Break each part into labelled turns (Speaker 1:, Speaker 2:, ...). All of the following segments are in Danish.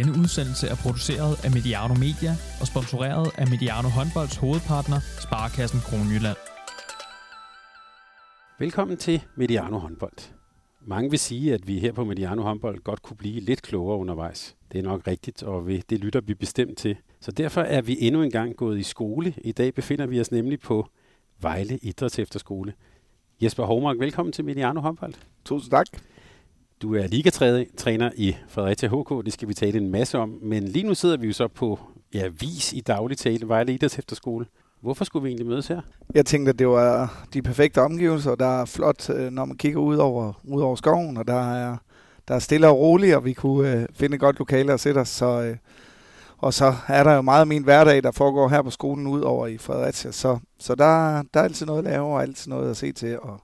Speaker 1: Denne udsendelse er produceret af Mediano Media og sponsoreret af Mediano Håndbolds hovedpartner, Sparkassen Kronjylland.
Speaker 2: Velkommen til Mediano Håndbold. Mange vil sige, at vi her på Mediano Håndbold godt kunne blive lidt klogere undervejs. Det er nok rigtigt, og det lytter vi bestemt til. Så derfor er vi endnu en gang gået i skole. I dag befinder vi os nemlig på Vejle Idræts Efterskole. Jesper Hovmark, velkommen til Mediano Håndbold.
Speaker 3: Tusind tak.
Speaker 2: Du er ligatræner i Fredericia HK, det skal vi tale en masse om. Men lige nu sidder vi jo så på ja, vis i daglig tale Vejle Idræts Efterskole. Hvorfor skulle vi egentlig mødes her?
Speaker 3: Jeg tænkte, at det var de perfekte omgivelser. Der er flot, øh, når man kigger ud over, ud over skoven, og der er, der er stille og roligt, og vi kunne øh, finde et godt lokale at sætte os. Så, øh, og så er der jo meget af min hverdag, der foregår her på skolen ud over i Fredericia. Så, så der, der er altid noget at lave, og altid noget at se til, og,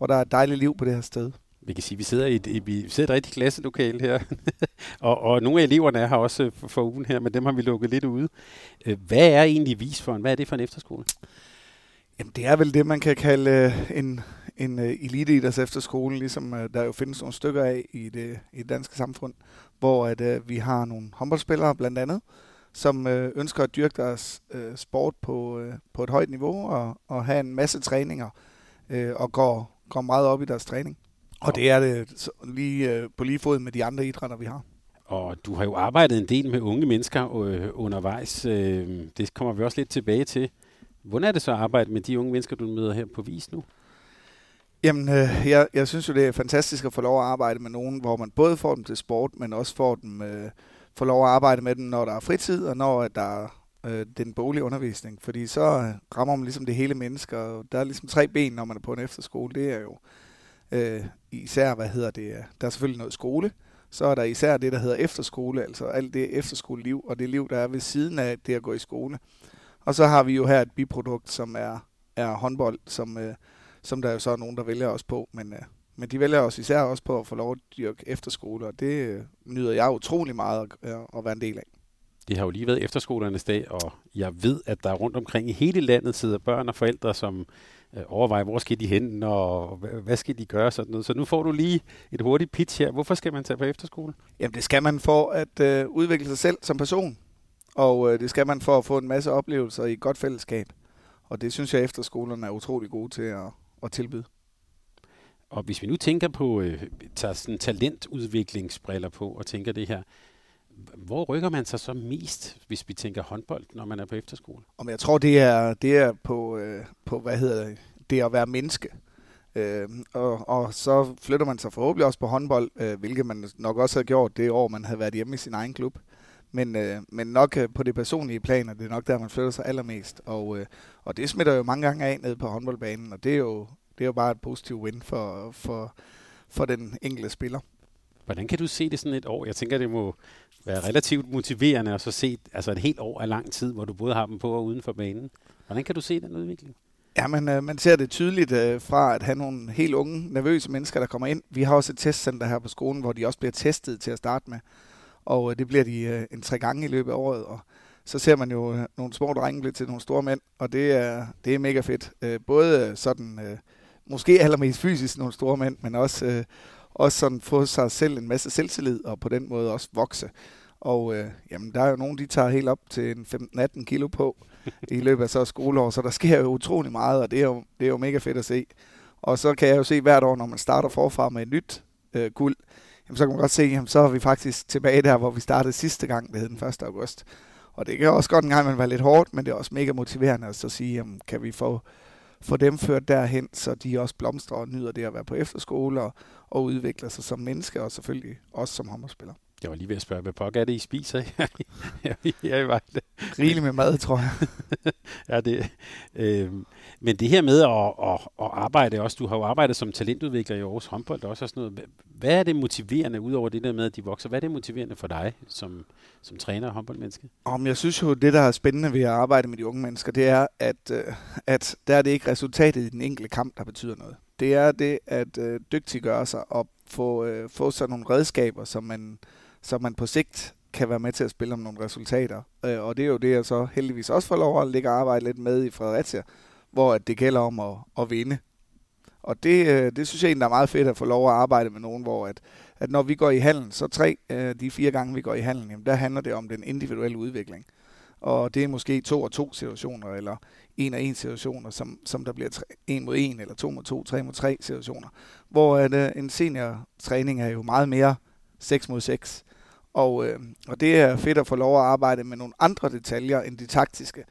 Speaker 3: og der er et dejligt liv på det her sted
Speaker 2: vi kan sige, at vi sidder i et, vi sidder i et rigtig klasselokale her, og, og nogle af eleverne er her også øh, for, for ugen her, men dem har vi lukket lidt ude. Øh, hvad er egentlig vis for en? Hvad er det for en efterskole?
Speaker 3: Jamen, det er vel det, man kan kalde øh, en, en uh, eliteidræts efterskole, ligesom der jo findes nogle stykker af i det, i det danske samfund, hvor at, vi har nogle håndboldspillere blandt andet, som ønsker at dyrke deres sport på, på et højt niveau og, og have en masse træninger og går, går meget op i deres træning. Og det er det lige øh, på lige fod med de andre idrætter, vi har.
Speaker 2: Og du har jo arbejdet en del med unge mennesker øh, undervejs. Øh, det kommer vi også lidt tilbage til. Hvordan er det så at arbejde med de unge mennesker, du møder her på Vis nu?
Speaker 3: Jamen, øh, jeg, jeg synes jo, det er fantastisk at få lov at arbejde med nogen, hvor man både får dem til sport, men også får dem øh, får lov at arbejde med dem, når der er fritid, og når der er øh, den bolige undervisning. Fordi så rammer man ligesom det hele menneske, og der er ligesom tre ben, når man er på en efterskole. Det er jo Øh, Øh, især, hvad hedder det, der er selvfølgelig noget skole, så er der især det, der hedder efterskole, altså alt det efterskoleliv, og det liv, der er ved siden af det at gå i skole. Og så har vi jo her et biprodukt, som er, er håndbold, som, øh, som der jo så er nogen, der vælger os på, men, øh, men de vælger os især også på at få lov at dyrke efterskole, og det øh, nyder jeg utrolig meget at, øh, at være en del af.
Speaker 2: Det har jo lige været efterskolernes dag, og jeg ved, at der rundt omkring i hele landet sidder børn og forældre, som øh, overveje, hvor skal de hen, og hvad skal de gøre, sådan noget. Så nu får du lige et hurtigt pitch her. Hvorfor skal man tage på efterskole?
Speaker 3: Jamen det skal man for at øh, udvikle sig selv som person, og øh, det skal man for at få en masse oplevelser i et godt fællesskab. Og det synes jeg, efterskolerne er utrolig gode til at, at tilbyde.
Speaker 2: Og hvis vi nu tænker på, øh, tager sådan talentudviklingsbriller på og tænker det her, hvor rykker man sig så mest, hvis vi tænker håndbold, når man er på efterskole?
Speaker 3: Om jeg tror, det er, det er på, øh, på, hvad hedder det, det at være menneske. Øh, og, og så flytter man sig forhåbentlig også på håndbold, øh, hvilket man nok også har gjort det år, man havde været hjemme i sin egen klub. Men, øh, men nok øh, på det personlige plan, og det er nok der, man flytter sig allermest. Og, øh, og det smitter jo mange gange af ned på håndboldbanen, og det er jo, det er jo bare et positivt win for, for, for den enkelte spiller.
Speaker 2: Hvordan kan du se det sådan et år? Jeg tænker, det må være relativt motiverende at så se altså et helt år af lang tid, hvor du både har dem på og uden for banen. Hvordan kan du se den udvikling?
Speaker 3: Ja, men øh, man ser det tydeligt øh, fra at have nogle helt unge, nervøse mennesker, der kommer ind. Vi har også et testcenter her på skolen, hvor de også bliver testet til at starte med. Og øh, det bliver de øh, en tre gange i løbet af året. Og så ser man jo øh, nogle små drenge blive til nogle store mænd, og det er, det er mega fedt. Øh, både sådan, øh, måske allermest fysisk nogle store mænd, men også, øh, og sådan få sig selv en masse selvtillid, og på den måde også vokse. Og øh, jamen, der er jo nogen, de tager helt op til en 15-18 kilo på i løbet af så skoleår, så der sker jo utrolig meget, og det er jo, det er jo mega fedt at se. Og så kan jeg jo se hvert år, når man starter forfra med et nyt øh, guld, jamen, så kan man godt se, jamen, så er vi faktisk tilbage der, hvor vi startede sidste gang, det hed den 1. august. Og det kan også godt en gang man være lidt hårdt, men det er også mega motiverende at så sige, jamen, kan vi få, få dem ført derhen, så de også blomstrer og nyder det at være på efterskole og, og udvikler sig som mennesker, og selvfølgelig også som håndboldspiller.
Speaker 2: Jeg var lige ved at spørge, hvad pokker er det, I spiser her i
Speaker 3: Vejle? Rigeligt med mad, tror jeg.
Speaker 2: ja, det, øh, men det her med at, at, at arbejde også, du har jo arbejdet som talentudvikler i Aarhus håndbold også og sådan noget. Hvad er det motiverende, udover det der med, at de vokser, hvad er det motiverende for dig som, som træner og håndboldmenneske?
Speaker 3: Om jeg synes jo, det der er spændende ved at arbejde med de unge mennesker, det er, at, øh, at der er det ikke resultatet i den enkelte kamp, der betyder noget. Det er det at øh, dygtiggøre sig og få, øh, få sådan nogle redskaber, som man, så man på sigt kan være med til at spille om nogle resultater. Øh, og det er jo det, jeg så heldigvis også får lov at lægge arbejde lidt med i Fredericia, hvor at det gælder om at, at vinde. Og det, øh, det synes jeg egentlig er meget fedt at få lov at arbejde med nogen, hvor at, at når vi går i hallen, så tre øh, de fire gange, vi går i hallen, jamen, der handler det om den individuelle udvikling. Og det er måske to og to situationer, eller en og en situationer, som, som der bliver tre, en mod en, eller to mod to, tre mod tre situationer. Hvor at, øh, en seniortræning er jo meget mere 6 mod 6. Og, øh, og det er fedt at få lov at arbejde med nogle andre detaljer end de taktiske,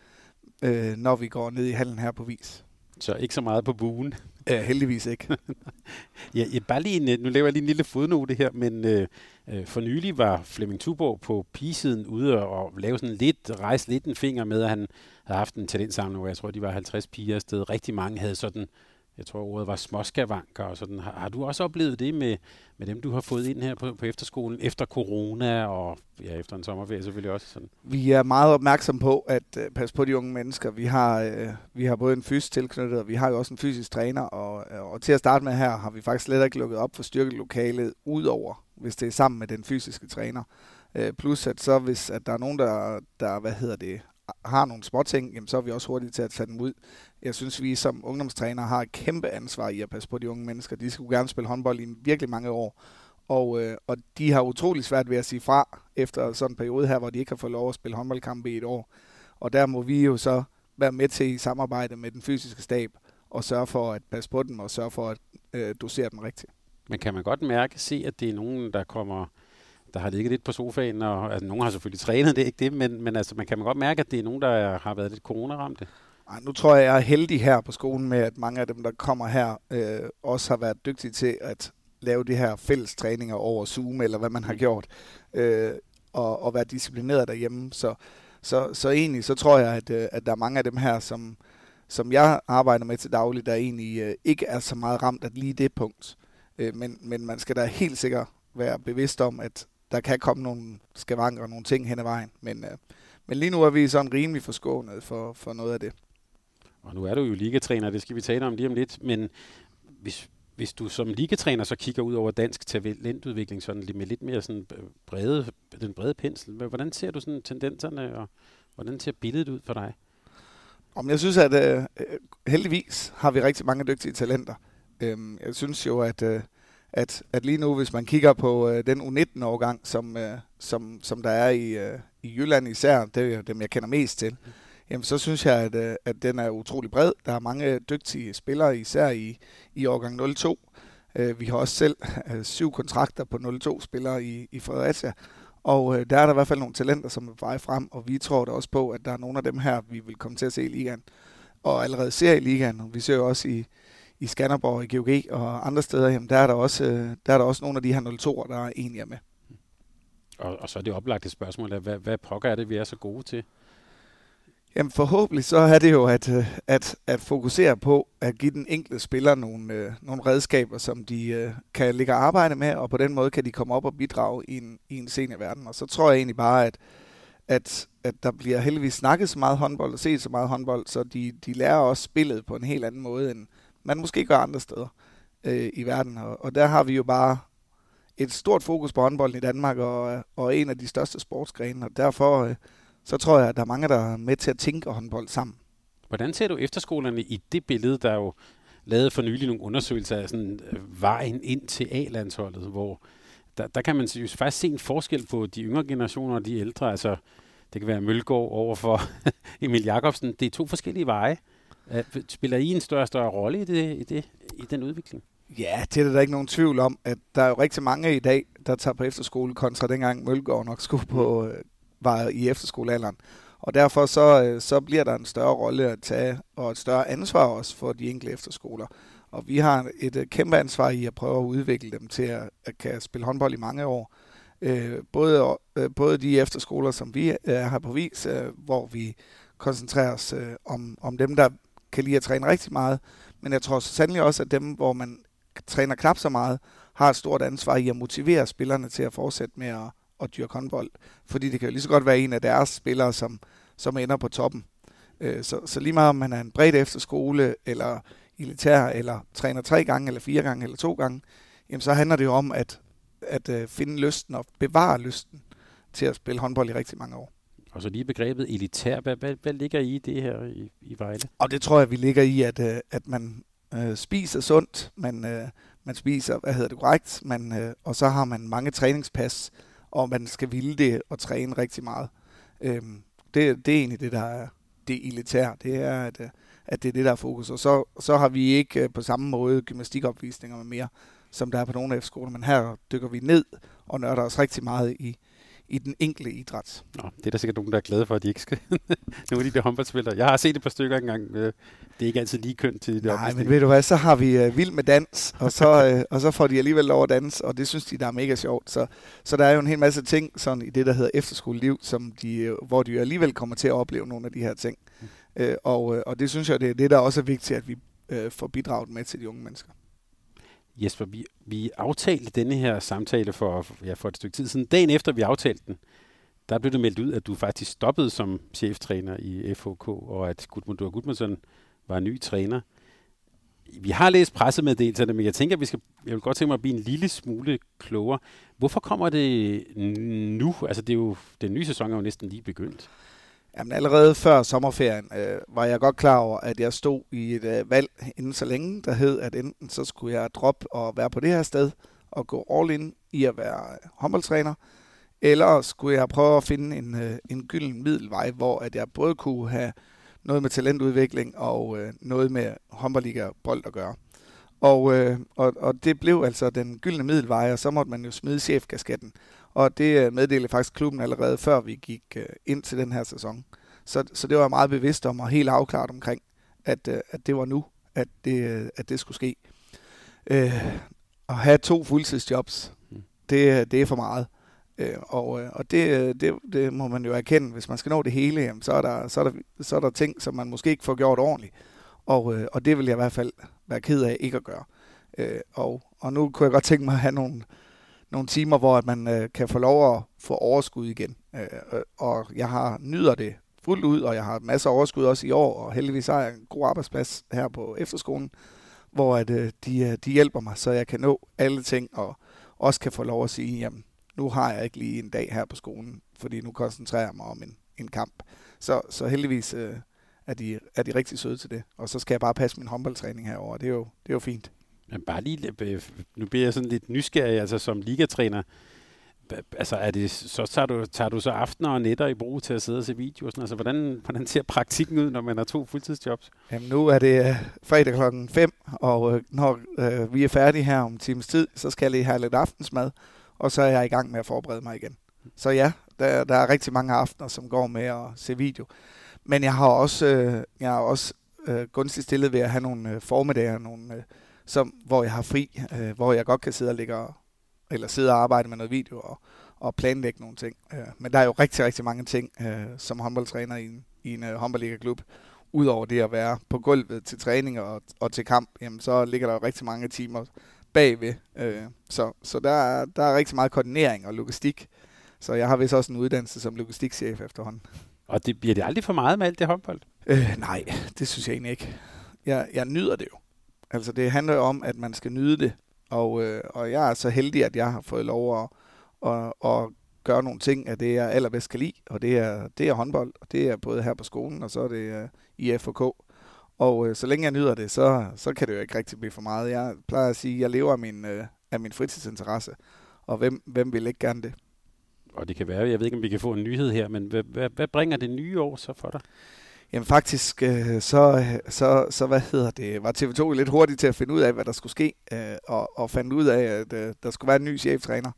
Speaker 3: øh, når vi går ned i hallen her på vis.
Speaker 2: Så ikke så meget på buen.
Speaker 3: Ja, heldigvis ikke.
Speaker 2: ja, jeg bare lige en, øh, nu laver jeg lige en lille fodnote her, men øh, øh, for nylig var Flemming Tuborg på pigesiden ude og, og lave sådan lidt, rejse lidt en finger med, at han havde haft en talentsamling, hvor jeg tror, de var 50 piger afsted. Rigtig mange havde sådan jeg tror ordet var småskavanker og sådan. Har, har du også oplevet det med, med dem, du har fået ind her på, på efterskolen, efter corona og ja, efter en sommerferie selvfølgelig også? Sådan.
Speaker 3: Vi er meget opmærksom på at øh, uh, passe på de unge mennesker. Vi har, uh, vi har både en fysisk tilknyttet, og vi har jo også en fysisk træner, og, uh, og til at starte med her har vi faktisk slet ikke lukket op for styrkelokalet, udover hvis det er sammen med den fysiske træner. Uh, plus at så hvis at der er nogen, der, der hvad hedder det, har nogle småting, jamen, så er vi også hurtige til at tage dem ud. Jeg synes, vi som ungdomstræner har et kæmpe ansvar i at passe på de unge mennesker. De skulle gerne spille håndbold i virkelig mange år. Og, øh, og de har utrolig svært ved at sige fra efter sådan en periode her, hvor de ikke har fået lov at spille håndboldkampe i et år. Og der må vi jo så være med til i samarbejde med den fysiske stab og sørge for at passe på dem og sørge for at øh, dosere dem rigtigt.
Speaker 2: Men kan man godt mærke, se, at det er nogen, der kommer der har ligget lidt på sofaen, og altså, nogen har selvfølgelig trænet, det er ikke det, men, men altså, man kan man godt mærke, at det er nogen, der har været lidt coronaramte.
Speaker 3: Ej, nu tror jeg, jeg er heldig her på skolen med, at mange af dem, der kommer her, øh, også har været dygtige til at lave de her fælles træninger over Zoom, eller hvad man har mm. gjort, øh, og, og være disciplineret derhjemme. Så, så, så egentlig, så tror jeg, at, øh, at der er mange af dem her, som, som jeg arbejder med til daglig, der egentlig øh, ikke er så meget ramt af lige det punkt. Øh, men, men man skal da helt sikkert være bevidst om, at der kan komme nogle skavanker og nogle ting hen ad vejen. Men, øh, men lige nu er vi sådan rimelig forskånet for, for noget af det.
Speaker 2: Og nu er du jo ligatræner, det skal vi tale om lige om lidt, men hvis, hvis du som ligatræner så kigger ud over dansk talentudvikling sådan med lidt mere sådan brede, den brede pensel, hvordan ser du sådan tendenserne, og hvordan ser billedet ud for dig?
Speaker 3: Om jeg synes, at øh, heldigvis har vi rigtig mange dygtige talenter. Øhm, jeg synes jo, at øh, at, at lige nu, hvis man kigger på øh, den U19-årgang, som, øh, som, som der er i, øh, i Jylland især, det er dem, jeg kender mest til, jamen så synes jeg, at, øh, at den er utrolig bred. Der er mange dygtige spillere, især i, i årgang 02. Øh, vi har også selv øh, syv kontrakter på 02-spillere i, i Fredericia, og øh, der er der i hvert fald nogle talenter, som er på vej frem, og vi tror da også på, at der er nogle af dem her, vi vil komme til at se i ligaen, og allerede ser i ligaen. Og vi ser jo også i, i Skanderborg, i GOG og andre steder, jamen, der, er der, også, der er der også nogle af de her 02'er, der er enige med.
Speaker 2: Og, og så er det oplagt et spørgsmål, hvad, hvad pokker er det, vi er så gode til?
Speaker 3: Jamen forhåbentlig så er det jo at, øh, at, at fokusere på at give den enkelte spiller nogle, øh, nogle redskaber, som de øh, kan ligge og arbejde med, og på den måde kan de komme op og bidrage i en, i en seniorverden. Og så tror jeg egentlig bare, at, at, at der bliver heldigvis snakket så meget håndbold og set så meget håndbold, så de, de lærer også spillet på en helt anden måde, end, man måske gør andre steder øh, i verden. Og, og der har vi jo bare et stort fokus på håndbold i Danmark, og, og en af de største sportsgrene, og derfor øh, så tror jeg, at der er mange, der er med til at tænke håndbold sammen.
Speaker 2: Hvordan ser du efterskolerne i det billede, der jo lavet for nylig nogle undersøgelser af sådan, øh, vejen ind til A-landsholdet, hvor der, der kan man jo faktisk se en forskel på de yngre generationer og de ældre. Altså, det kan være Mølgaard over for Emil Jakobsen. Det er to forskellige veje. Spiller I en større og større rolle i, det, i, det, i den udvikling?
Speaker 3: Ja, det er der ikke nogen tvivl om, at der er jo rigtig mange i dag, der tager på efterskole, kontra dengang Mølgaard nok skulle på, øh, var i efterskolealderen. Og derfor så, øh, så bliver der en større rolle at tage, og et større ansvar også for de enkelte efterskoler. Og vi har et øh, kæmpe ansvar i at prøve at udvikle dem til at, at kan spille håndbold i mange år. Øh, både, øh, både de efterskoler, som vi øh, har på vis, øh, hvor vi koncentrerer os øh, om, om dem, der kan lide at træne rigtig meget, men jeg tror så sandelig også, at dem, hvor man træner knap så meget, har et stort ansvar i at motivere spillerne til at fortsætte med at, at dyrke håndbold. Fordi det kan jo lige så godt være en af deres spillere, som, som ender på toppen. Øh, så, så lige meget om man er en bred efterskole, eller elitær, eller træner tre gange, eller fire gange, eller to gange, jamen så handler det jo om at, at øh, finde lysten og bevare lysten til at spille håndbold i rigtig mange år.
Speaker 2: Og så lige begrebet elitær, hvad, hvad, hvad ligger I det her i, i Vejle?
Speaker 3: Og det tror jeg, vi ligger i, at, øh, at man, øh, spiser sundt, man, øh, man spiser, hvad hedder det korrekt, man, øh, og så har man mange træningspas, og man skal ville det og træne rigtig meget. Øhm, det, det er egentlig det, der er det elitære. Det er, at, øh, at det er det, der er fokus. Og så, så har vi ikke øh, på samme måde gymnastikopvisninger med mere, som der er på nogle af skoler, men her dykker vi ned og nørder os rigtig meget i, i den enkelte idræt.
Speaker 2: Nå, det er der sikkert nogen, der er glade for, at de ikke skal. nogle af de der håndboldspillere. Jeg har set et par stykker engang. Øh, det er ikke altid lige kønt til det
Speaker 3: Nej, men ved du hvad, så har vi uh, vild med dans, og så, uh, og så får de alligevel lov at danse, og det synes de, der er mega sjovt. Så, så der er jo en hel masse ting sådan i det, der hedder efterskoleliv, som de, hvor de alligevel kommer til at opleve nogle af de her ting. Mm. Uh, og, uh, og det synes jeg, det er det, der også er vigtigt, at vi uh, får bidraget med til de unge mennesker.
Speaker 2: Jesper, vi, vi aftalte denne her samtale for, ja, for et stykke tid siden. Dagen efter vi aftalte den, der blev det meldt ud, at du faktisk stoppede som cheftræner i FHK, og at Gudmundur Gudmundsson var ny træner. Vi har læst pressemeddelelserne, men jeg tænker, at vi skal, jeg vil godt tænke mig at blive en lille smule klogere. Hvorfor kommer det nu? Altså, det er jo, den nye sæson er jo næsten lige begyndt.
Speaker 3: Jamen allerede før sommerferien øh, var jeg godt klar over, at jeg stod i et øh, valg inden så længe, der hed, at enten så skulle jeg droppe og være på det her sted og gå all in i at være øh, håndboldtræner, eller skulle jeg prøve at finde en, øh, en gylden middelvej, hvor at jeg både kunne have noget med talentudvikling og øh, noget med håndboldliga bold at gøre. Og, øh, og, og det blev altså den gyldne middelvej, og så måtte man jo smide chefkasketten. Og det øh, meddelte faktisk klubben allerede før vi gik øh, ind til den her sæson. Så, så det var jeg meget bevidst om og helt afklaret omkring, at, øh, at det var nu, at det, at det skulle ske. Øh, at have to fuldtidsjobs, mm. det, det er for meget. Øh, og og det, det, det må man jo erkende. Hvis man skal nå det hele, jamen, så, er der, så, er der, så er der ting, som man måske ikke får gjort ordentligt. Og, og det vil jeg i hvert fald være ked af ikke at gøre. Øh, og, og nu kunne jeg godt tænke mig at have nogle, nogle timer, hvor at man øh, kan få lov at få overskud igen. Øh, øh, og jeg har nyder det fuldt ud, og jeg har masser af overskud også i år, og heldigvis har jeg en god arbejdsplads her på efterskolen, hvor at, øh, de, øh, de hjælper mig, så jeg kan nå alle ting, og også kan få lov at sige, jamen, nu har jeg ikke lige en dag her på skolen, fordi nu koncentrerer jeg mig om en, en kamp. Så, så heldigvis øh, er, de, er de rigtig søde til det. Og så skal jeg bare passe min håndboldtræning herover. Det er jo, det er jo fint.
Speaker 2: Men bare lige, øh, nu bliver jeg sådan lidt nysgerrig, altså som ligatræner, altså er det, så tager du, tager du så aftener og nætter i brug til at sidde og se videoer? Sådan, altså, hvordan, hvordan ser praktikken ud, når man har to fuldtidsjobs?
Speaker 3: Jamen nu er det øh, fredag klokken 5, og uh, når øh, vi er færdige her om times tid, så skal jeg lige have lidt aftensmad, og så er jeg i gang med at forberede mig igen. Så ja, der, der er rigtig mange aftener, som går med at se video. Men jeg har også, øh, jeg har også øh, gunstigt stillet ved at have nogle uh, formiddager, nogle, øh, som, hvor jeg har fri, uh, hvor jeg godt kan sidde og ligge og eller sidde og arbejde med noget video og, og planlægge nogle ting. Øh, men der er jo rigtig, rigtig mange ting øh, som håndboldtræner i en, i en øh, håndboldliga-klub. Udover det at være på gulvet til træning og, og til kamp, jamen, så ligger der jo rigtig mange timer bagved. Øh, så så der, er, der er rigtig meget koordinering og logistik. Så jeg har vist også en uddannelse som logistikchef efterhånden.
Speaker 2: Og det bliver det aldrig for meget med alt det håndbold?
Speaker 3: Øh, nej, det synes jeg egentlig ikke. Jeg, jeg nyder det jo. Altså det handler jo om, at man skal nyde det, og, øh, og jeg er så heldig, at jeg har fået lov at, at, at gøre nogle ting af det, jeg allerbedst kan lide. Og det er, det er håndbold, og det er både her på skolen, og så er det øh, i FK. Og øh, så længe jeg nyder det, så, så kan det jo ikke rigtig blive for meget. Jeg plejer at sige, at jeg lever af min, øh, af min fritidsinteresse. Og hvem, hvem vil ikke gerne det?
Speaker 2: Og det kan være, jeg ved ikke, om vi kan få en nyhed her, men hvad, hvad, hvad bringer det nye år så for dig?
Speaker 3: Jamen faktisk, øh, så, så, så hvad hedder det, var TV2 lidt hurtigt til at finde ud af, hvad der skulle ske, øh, og, og fandt ud af, at øh, der skulle være en ny cheftræner.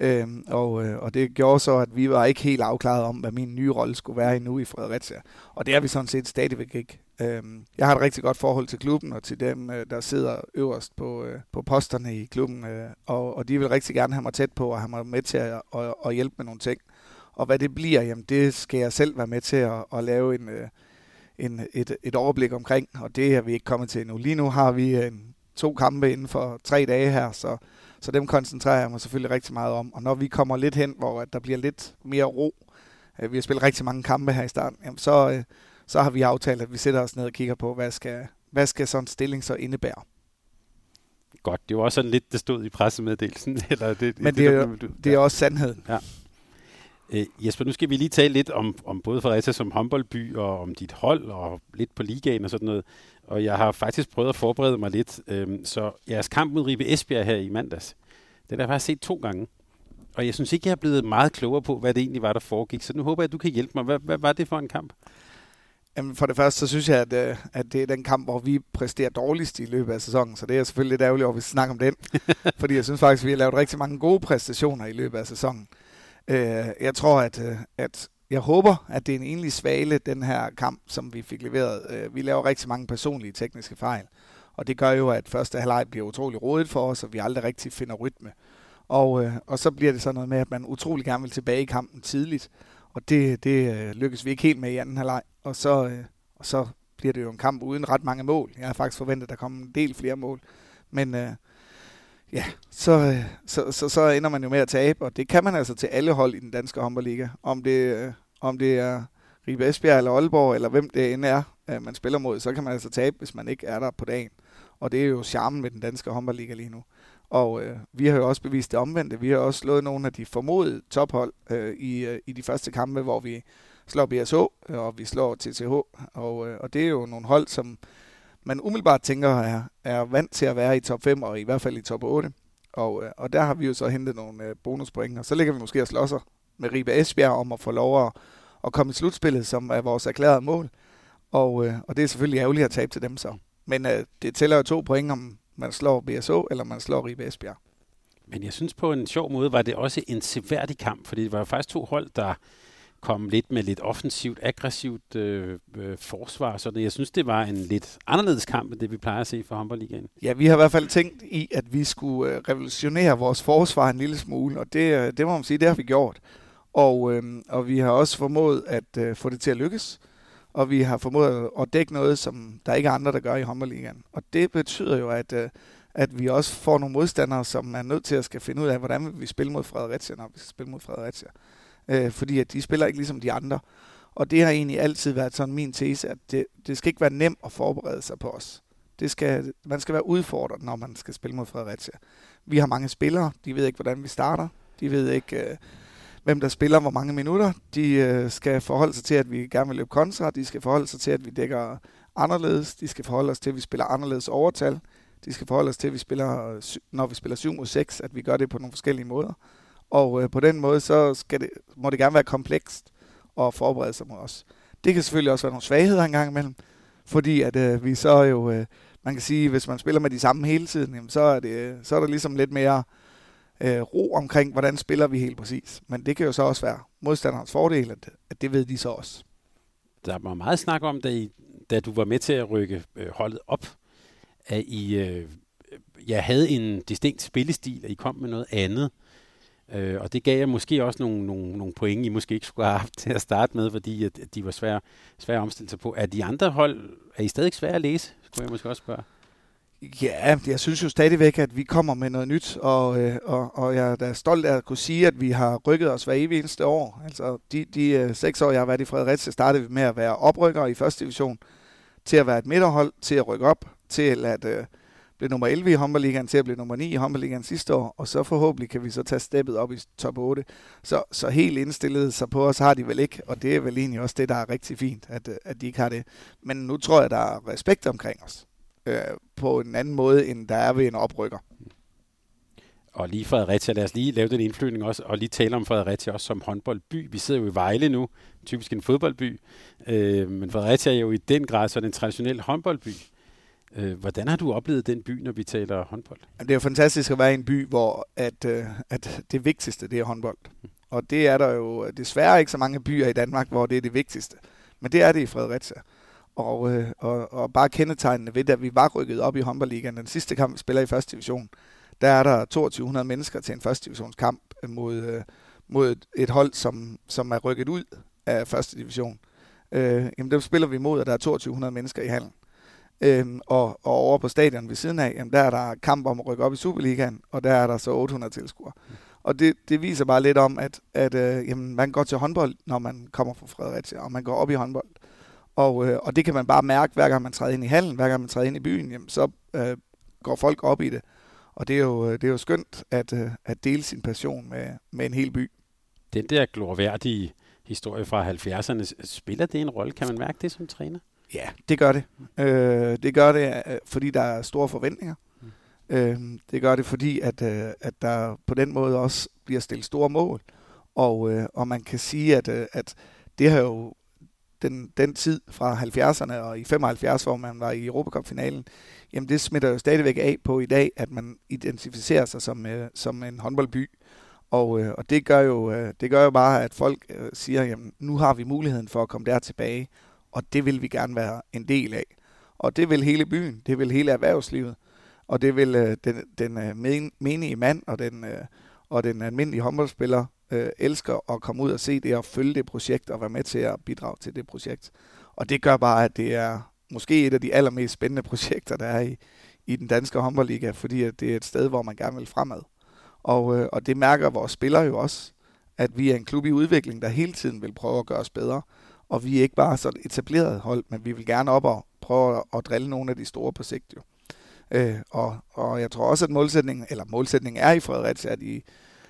Speaker 3: Øh, og, øh, og det gjorde så, at vi var ikke helt afklaret om, hvad min nye rolle skulle være endnu i Fredericia. Og det er vi sådan set stadigvæk ikke. Øh, jeg har et rigtig godt forhold til klubben og til dem, øh, der sidder øverst på, øh, på posterne i klubben, øh, og, og de vil rigtig gerne have mig tæt på og have mig med til at, og, og hjælpe med nogle ting. Og hvad det bliver, jamen det skal jeg selv være med til at, at lave en, øh, en, et, et overblik omkring, og det er vi ikke kommet til endnu. Lige nu har vi en, to kampe inden for tre dage her, så, så dem koncentrerer jeg mig selvfølgelig rigtig meget om. Og når vi kommer lidt hen, hvor der bliver lidt mere ro, øh, vi har spillet rigtig mange kampe her i starten, jamen så, øh, så har vi aftalt, at vi sætter os ned og kigger på, hvad skal, hvad skal sådan en stilling så indebære.
Speaker 2: Godt, det var også sådan lidt, det stod i pressemeddelelsen. Eller det,
Speaker 3: Men det, det, er, det er også sandheden.
Speaker 2: Ja. Øh, Jesper, nu skal vi lige tale lidt om, om både Fredericia som håndboldby og om dit hold og lidt på ligaen og sådan noget. Og jeg har faktisk prøvet at forberede mig lidt. Øhm, så jeres kamp mod Ribe Esbjerg her i mandags, den har jeg faktisk set to gange. Og jeg synes ikke, jeg er blevet meget klogere på, hvad det egentlig var, der foregik. Så nu håber jeg, at du kan hjælpe mig. Hvad, hvad var det for en kamp?
Speaker 3: Jamen for det første, så synes jeg, at, øh, at det er den kamp, hvor vi præsterer dårligst i løbet af sæsonen. Så det er selvfølgelig lidt ærgerligt, at vi snakker om den. fordi jeg synes faktisk, at vi har lavet rigtig mange gode præstationer i løbet af sæsonen. Øh, jeg tror, at, øh, at jeg håber, at det er en enlig svale, den her kamp, som vi fik leveret. Øh, vi laver rigtig mange personlige tekniske fejl. Og det gør jo, at første halvleg bliver utrolig rodet for os, og vi aldrig rigtig finder rytme. Og, øh, og så bliver det sådan noget med, at man utrolig gerne vil tilbage i kampen tidligt. Og det, det lykkes vi ikke helt med i anden halvleg og så, øh, og så bliver det jo en kamp uden ret mange mål. Jeg har faktisk forventet, at der kommer en del flere mål. Men øh, ja, så, øh, så, så, så ender man jo med at tabe, og det kan man altså til alle hold i den danske håndboldliga. Om det, øh, om det er Ribe Esbjerg eller Aalborg, eller hvem det end er, øh, man spiller mod, så kan man altså tabe, hvis man ikke er der på dagen. Og det er jo charmen med den danske håndboldliga lige nu. Og øh, vi har jo også bevist det omvendte. Vi har også slået nogle af de formodede tophold øh, i, øh, i de første kampe, hvor vi slår BSH, og vi slår TTH, og, øh, og det er jo nogle hold, som man umiddelbart tænker er, er vant til at være i top 5, og i hvert fald i top 8. Og, øh, og der har vi jo så hentet nogle øh, bonuspoint, og så ligger vi måske og slåsser med Ribe Esbjerg om at få lov at, at komme i slutspillet, som er vores erklærede mål. Og, øh, og det er selvfølgelig ærgerligt at tabe til dem så. Men øh, det tæller jo to point, om man slår BSO eller man slår Ribe Esbjerg.
Speaker 2: Men jeg synes på en sjov måde, var det også en seværdig kamp, fordi det var jo faktisk to hold, der komme lidt med lidt offensivt, aggressivt øh, øh, forsvar. Så det, jeg synes, det var en lidt anderledes kamp, end det vi plejer at se for håndboldligaen.
Speaker 3: Ja, vi har i hvert fald tænkt i, at vi skulle øh, revolutionere vores forsvar en lille smule, og det, øh, det må man sige, det har vi gjort. Og, øh, og vi har også formået at øh, få det til at lykkes, og vi har formået at dække noget, som der ikke er andre, der gør i håndboldligaen. Og det betyder jo, at, øh, at vi også får nogle modstandere, som er nødt til at skal finde ud af, hvordan vi spiller mod Fredericia, når vi skal spille mod Fredericia øh, fordi at de spiller ikke ligesom de andre. Og det har egentlig altid været sådan min tese, at det, det skal ikke være nemt at forberede sig på os. Det skal, man skal være udfordret, når man skal spille mod Fredericia. Vi har mange spillere, de ved ikke, hvordan vi starter. De ved ikke, øh, hvem der spiller hvor mange minutter. De øh, skal forholde sig til, at vi gerne vil løbe kontra. De skal forholde sig til, at vi dækker anderledes. De skal forholde sig til, at vi spiller anderledes overtal. De skal forholde sig til, at vi spiller, øh, når vi spiller 7 mod 6, at vi gør det på nogle forskellige måder. Og øh, på den måde, så skal det, må det gerne være komplekst at forberede sig mod os. Det kan selvfølgelig også være nogle svagheder engang imellem, fordi at øh, vi så jo, øh, man kan sige, hvis man spiller med de samme hele tiden, jamen, så, er det, øh, så er der ligesom lidt mere øh, ro omkring, hvordan spiller vi helt præcis. Men det kan jo så også være modstanderens fordel, at, at det ved de så også.
Speaker 2: Der var meget snak om, da, I, da du var med til at rykke øh, holdet op, at I øh, øh ja, havde en distinkt spillestil, at I kom med noget andet. Øh, Øh, og det gav jeg måske også nogle, nogle, nogle point, I måske ikke skulle have haft til at starte med, fordi at, at de var svære, svære at omstille sig på. Er de andre hold, er I stadig svære at læse, skulle jeg måske også spørge?
Speaker 3: Ja, jeg synes jo stadigvæk, at vi kommer med noget nyt, og, øh, og, og jeg er da stolt af at kunne sige, at vi har rykket os hver evig eneste år. Altså de, de øh, seks år, jeg har været i Fredericia, startede vi med at være oprykker i første division, til at være et midterhold, til at rykke op, til at øh, blev nummer 11 i håndboldligaen til at blive nummer 9 i håndboldligaen sidste år, og så forhåbentlig kan vi så tage steppet op i top 8. Så, så helt indstillet sig på os har de vel ikke, og det er vel egentlig også det, der er rigtig fint, at, at de ikke har det. Men nu tror jeg, der er respekt omkring os øh, på en anden måde, end der er ved en oprykker.
Speaker 2: Og lige Fredericia, lad os lige lave den indflyvning også, og lige tale om Fredericia også som håndboldby. Vi sidder jo i Vejle nu, typisk en fodboldby, øh, men Fredericia er jo i den grad sådan en traditionel håndboldby. Øh, hvordan har du oplevet den by, når vi taler håndbold?
Speaker 3: Det er jo fantastisk at være i en by, hvor at, øh, at det vigtigste det er håndbold. Og det er der jo desværre ikke så mange byer i Danmark, hvor det er det vigtigste. Men det er det i Fredericia. Og, øh, og, og bare kendetegnende ved, at vi var rykket op i håndboldligaen, den sidste kamp, vi spiller i første division, der er der 2200 mennesker til en første divisionskamp mod, mod et hold, som, som er rykket ud af første division. Øh, jamen, der spiller vi mod, at der er 2200 mennesker i hallen. Øhm, og, og over på stadion ved siden af, jamen, der er der kamp om at rykke op i Superligaen, og der er der så 800 tilskuere. Mm. Og det, det viser bare lidt om, at, at øh, jamen, man går til håndbold, når man kommer fra Fredericia, og man går op i håndbold. Og, øh, og det kan man bare mærke, hver gang man træder ind i hallen, hver gang man træder ind i byen, jamen, så øh, går folk op i det. Og det er jo, det er jo skønt at, øh, at dele sin passion med, med en hel by.
Speaker 2: Den der glorværdige historie fra 70'erne, spiller det en rolle? Kan man mærke det som træner?
Speaker 3: Ja, det gør det. Øh, det gør det, øh, fordi der er store forventninger. Mm. Øh, det gør det, fordi at, øh, at der på den måde også bliver stillet store mål. Og, øh, og man kan sige, at, øh, at det har jo den, den tid fra 70'erne og i 75, hvor man var i Europacup-finalen, jamen det smitter jo stadigvæk af på i dag, at man identificerer sig som, øh, som en håndboldby. Og, øh, og det, gør jo, øh, det gør jo bare, at folk øh, siger, jamen nu har vi muligheden for at komme der tilbage, og det vil vi gerne være en del af. Og det vil hele byen, det vil hele erhvervslivet, og det vil øh, den, den øh, men, menige mand og den, øh, og den almindelige håndboldspiller øh, elsker at komme ud og se det og følge det projekt og være med til at bidrage til det projekt. Og det gør bare, at det er måske et af de allermest spændende projekter, der er i, i den danske håndboldliga, fordi at det er et sted, hvor man gerne vil fremad. Og, øh, og det mærker vores spillere jo også, at vi er en klub i udvikling, der hele tiden vil prøve at gøre os bedre. Og vi er ikke bare så et etableret hold, men vi vil gerne op og prøve at, at drille nogle af de store på sigt jo. Øh, og, og jeg tror også, at målsætningen, eller målsætningen er i Fredericia, at i,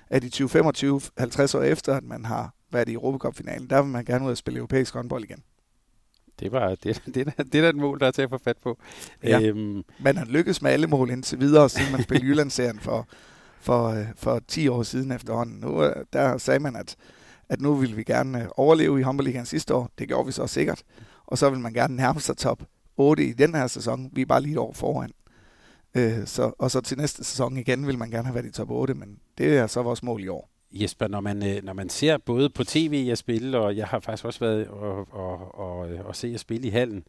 Speaker 3: at i 2025, 50 år efter, at man har været i Europacup-finalen, der vil man gerne ud og spille europæisk håndbold igen.
Speaker 2: Det var det, det, det, det er et mål, der er til at få fat på.
Speaker 3: Ja. Øhm. Man har lykkes med alle mål indtil videre, siden man spillede Jyllandsserien for, for, øh, for 10 år siden efterhånden. Nu, øh, der sagde man, at, at nu ville vi gerne øh, overleve i håndboldligaen sidste år. Det gjorde vi så sikkert. Og så vil man gerne nærme sig top 8 i den her sæson. Vi er bare lige et år foran. Øh, så, og så til næste sæson igen vil man gerne have været i top 8, men det er så vores mål i år.
Speaker 2: Jesper, når man, øh, når man ser både på tv jeg spille, og jeg har faktisk også været og, og, og, og øh, se at spille i hallen,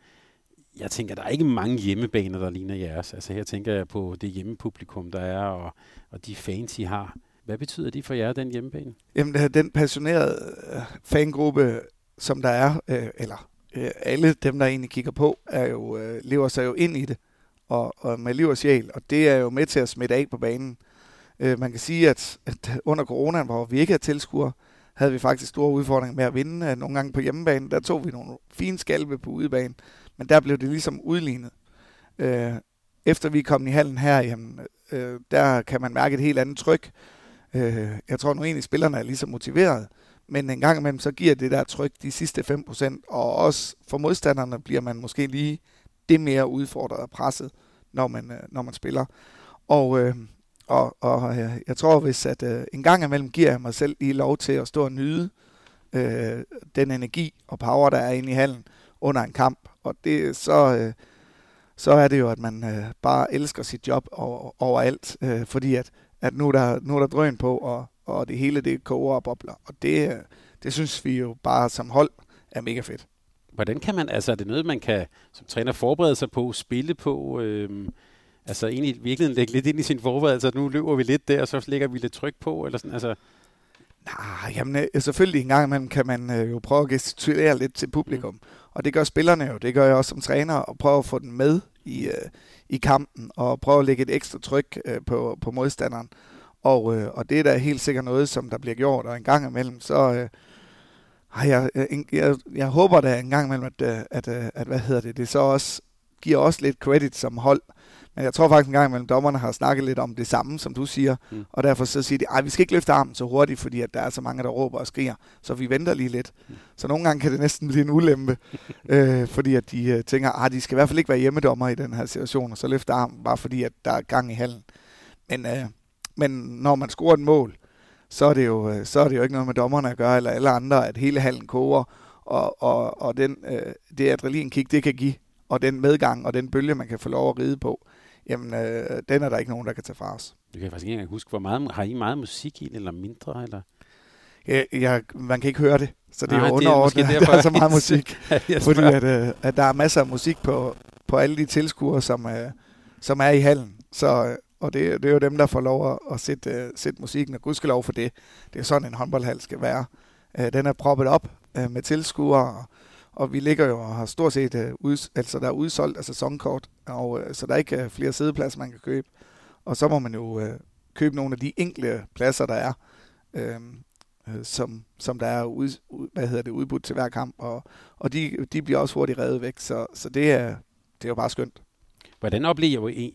Speaker 2: jeg tænker, der er ikke mange hjemmebaner, der ligner jeres. Altså her tænker jeg på det hjemmepublikum, der er, og, og de fans, I har. Hvad betyder det for jer, den hjemmebane?
Speaker 3: Jamen, den passionerede øh, fangruppe, som der er, øh, eller øh, alle dem, der egentlig kigger på, er jo, øh, lever sig jo ind i det og, og med liv og sjæl, og det er jo med til at smitte af på banen. Øh, man kan sige, at, at under coronaen, hvor vi ikke havde tilskuere, havde vi faktisk store udfordringer med at vinde. Øh, nogle gange på hjemmebane, der tog vi nogle fine skalpe på udebane, men der blev det ligesom udlignet. Øh, efter vi kom i hallen her, jamen, øh, der kan man mærke et helt andet tryk. Øh, jeg tror nu egentlig, spillerne er lige så motiveret, men en gang imellem, så giver det der tryk de sidste 5%, og også for modstanderne bliver man måske lige det mere udfordret og presset, når man, øh, når man spiller. Og, øh, og, og øh, jeg tror, hvis at øh, en gang imellem giver jeg mig selv lige lov til at stå og nyde øh, den energi og power, der er inde i hallen under en kamp, og det så... Øh, så er det jo, at man øh, bare elsker sit job over, overalt, øh, fordi at, at nu, er der, nu er der drøn på, og, og det hele det koger og bobler. Og det, det synes vi jo bare som hold er mega fedt.
Speaker 2: Hvordan kan man, altså er det noget, man kan som træner forberede sig på, spille på, øh, altså egentlig virkelig lægge lidt ind i sin forberedelse, nu løber vi lidt der, og så lægger vi lidt tryk på, eller sådan, altså...
Speaker 3: Nej, jamen øh, selvfølgelig en gang imellem kan man øh, jo prøve at gestikulere lidt til publikum, mm. og det gør spillerne jo, det gør jeg også som træner, og prøve at få den med i, øh, i kampen, og prøve at lægge et ekstra tryk øh, på, på modstanderen. Og, øh, og det er da helt sikkert noget, som der bliver gjort, og en gang imellem, så, øh, ej, jeg, øh, jeg, jeg, jeg håber da en gang imellem, at, øh, at, at, at, hvad hedder det, det så også giver også lidt credit som hold. Men jeg tror faktisk en gang imellem, dommerne har snakket lidt om det samme, som du siger. Mm. Og derfor så siger de, at vi skal ikke løfte armen så hurtigt, fordi at der er så mange, der råber og skriger. Så vi venter lige lidt. Mm. Så nogle gange kan det næsten blive en ulempe, øh, fordi at de øh, tænker, at de skal i hvert fald ikke være hjemmedommer i den her situation, og så løfter armen, bare fordi at der er gang i hallen. Men, øh, men når man scorer et mål, så er det jo, øh, så er det jo ikke noget med dommerne at gøre, eller alle andre, at hele hallen koger, og, og, og den, øh, det adrenalinkick, det kan give, og den medgang, og den bølge, man kan få lov at ride på, jamen, øh, den er der ikke nogen, der kan tage fra os.
Speaker 2: Du kan faktisk ikke engang huske, hvor meget, har I meget musik i, eller mindre, eller?
Speaker 3: Ja, jeg, man kan ikke høre det, så det Nej, er underordnet, at der er så meget musik. fordi at, øh, at der er masser af musik på, på alle de tilskuere, som, øh, som er i hallen. Så, øh, og det, det er jo dem, der får lov at, at sætte, uh, sætte musikken, og gudskelov for det. Det er sådan, en håndboldhal skal være. Uh, den er proppet op uh, med tilskuere, og, og vi ligger jo og har stort set øh, uh, ud, altså der er udsolgt af sæsonkort, og, uh, så der er ikke uh, flere sædepladser, man kan købe. Og så må man jo uh, købe nogle af de enkle pladser, der er, uh, som, som der er ud, hvad hedder det, udbudt til hver kamp, og, og de, de bliver også hurtigt revet væk, så, så det, er, det er jo bare skønt.
Speaker 2: Hvordan oplever I,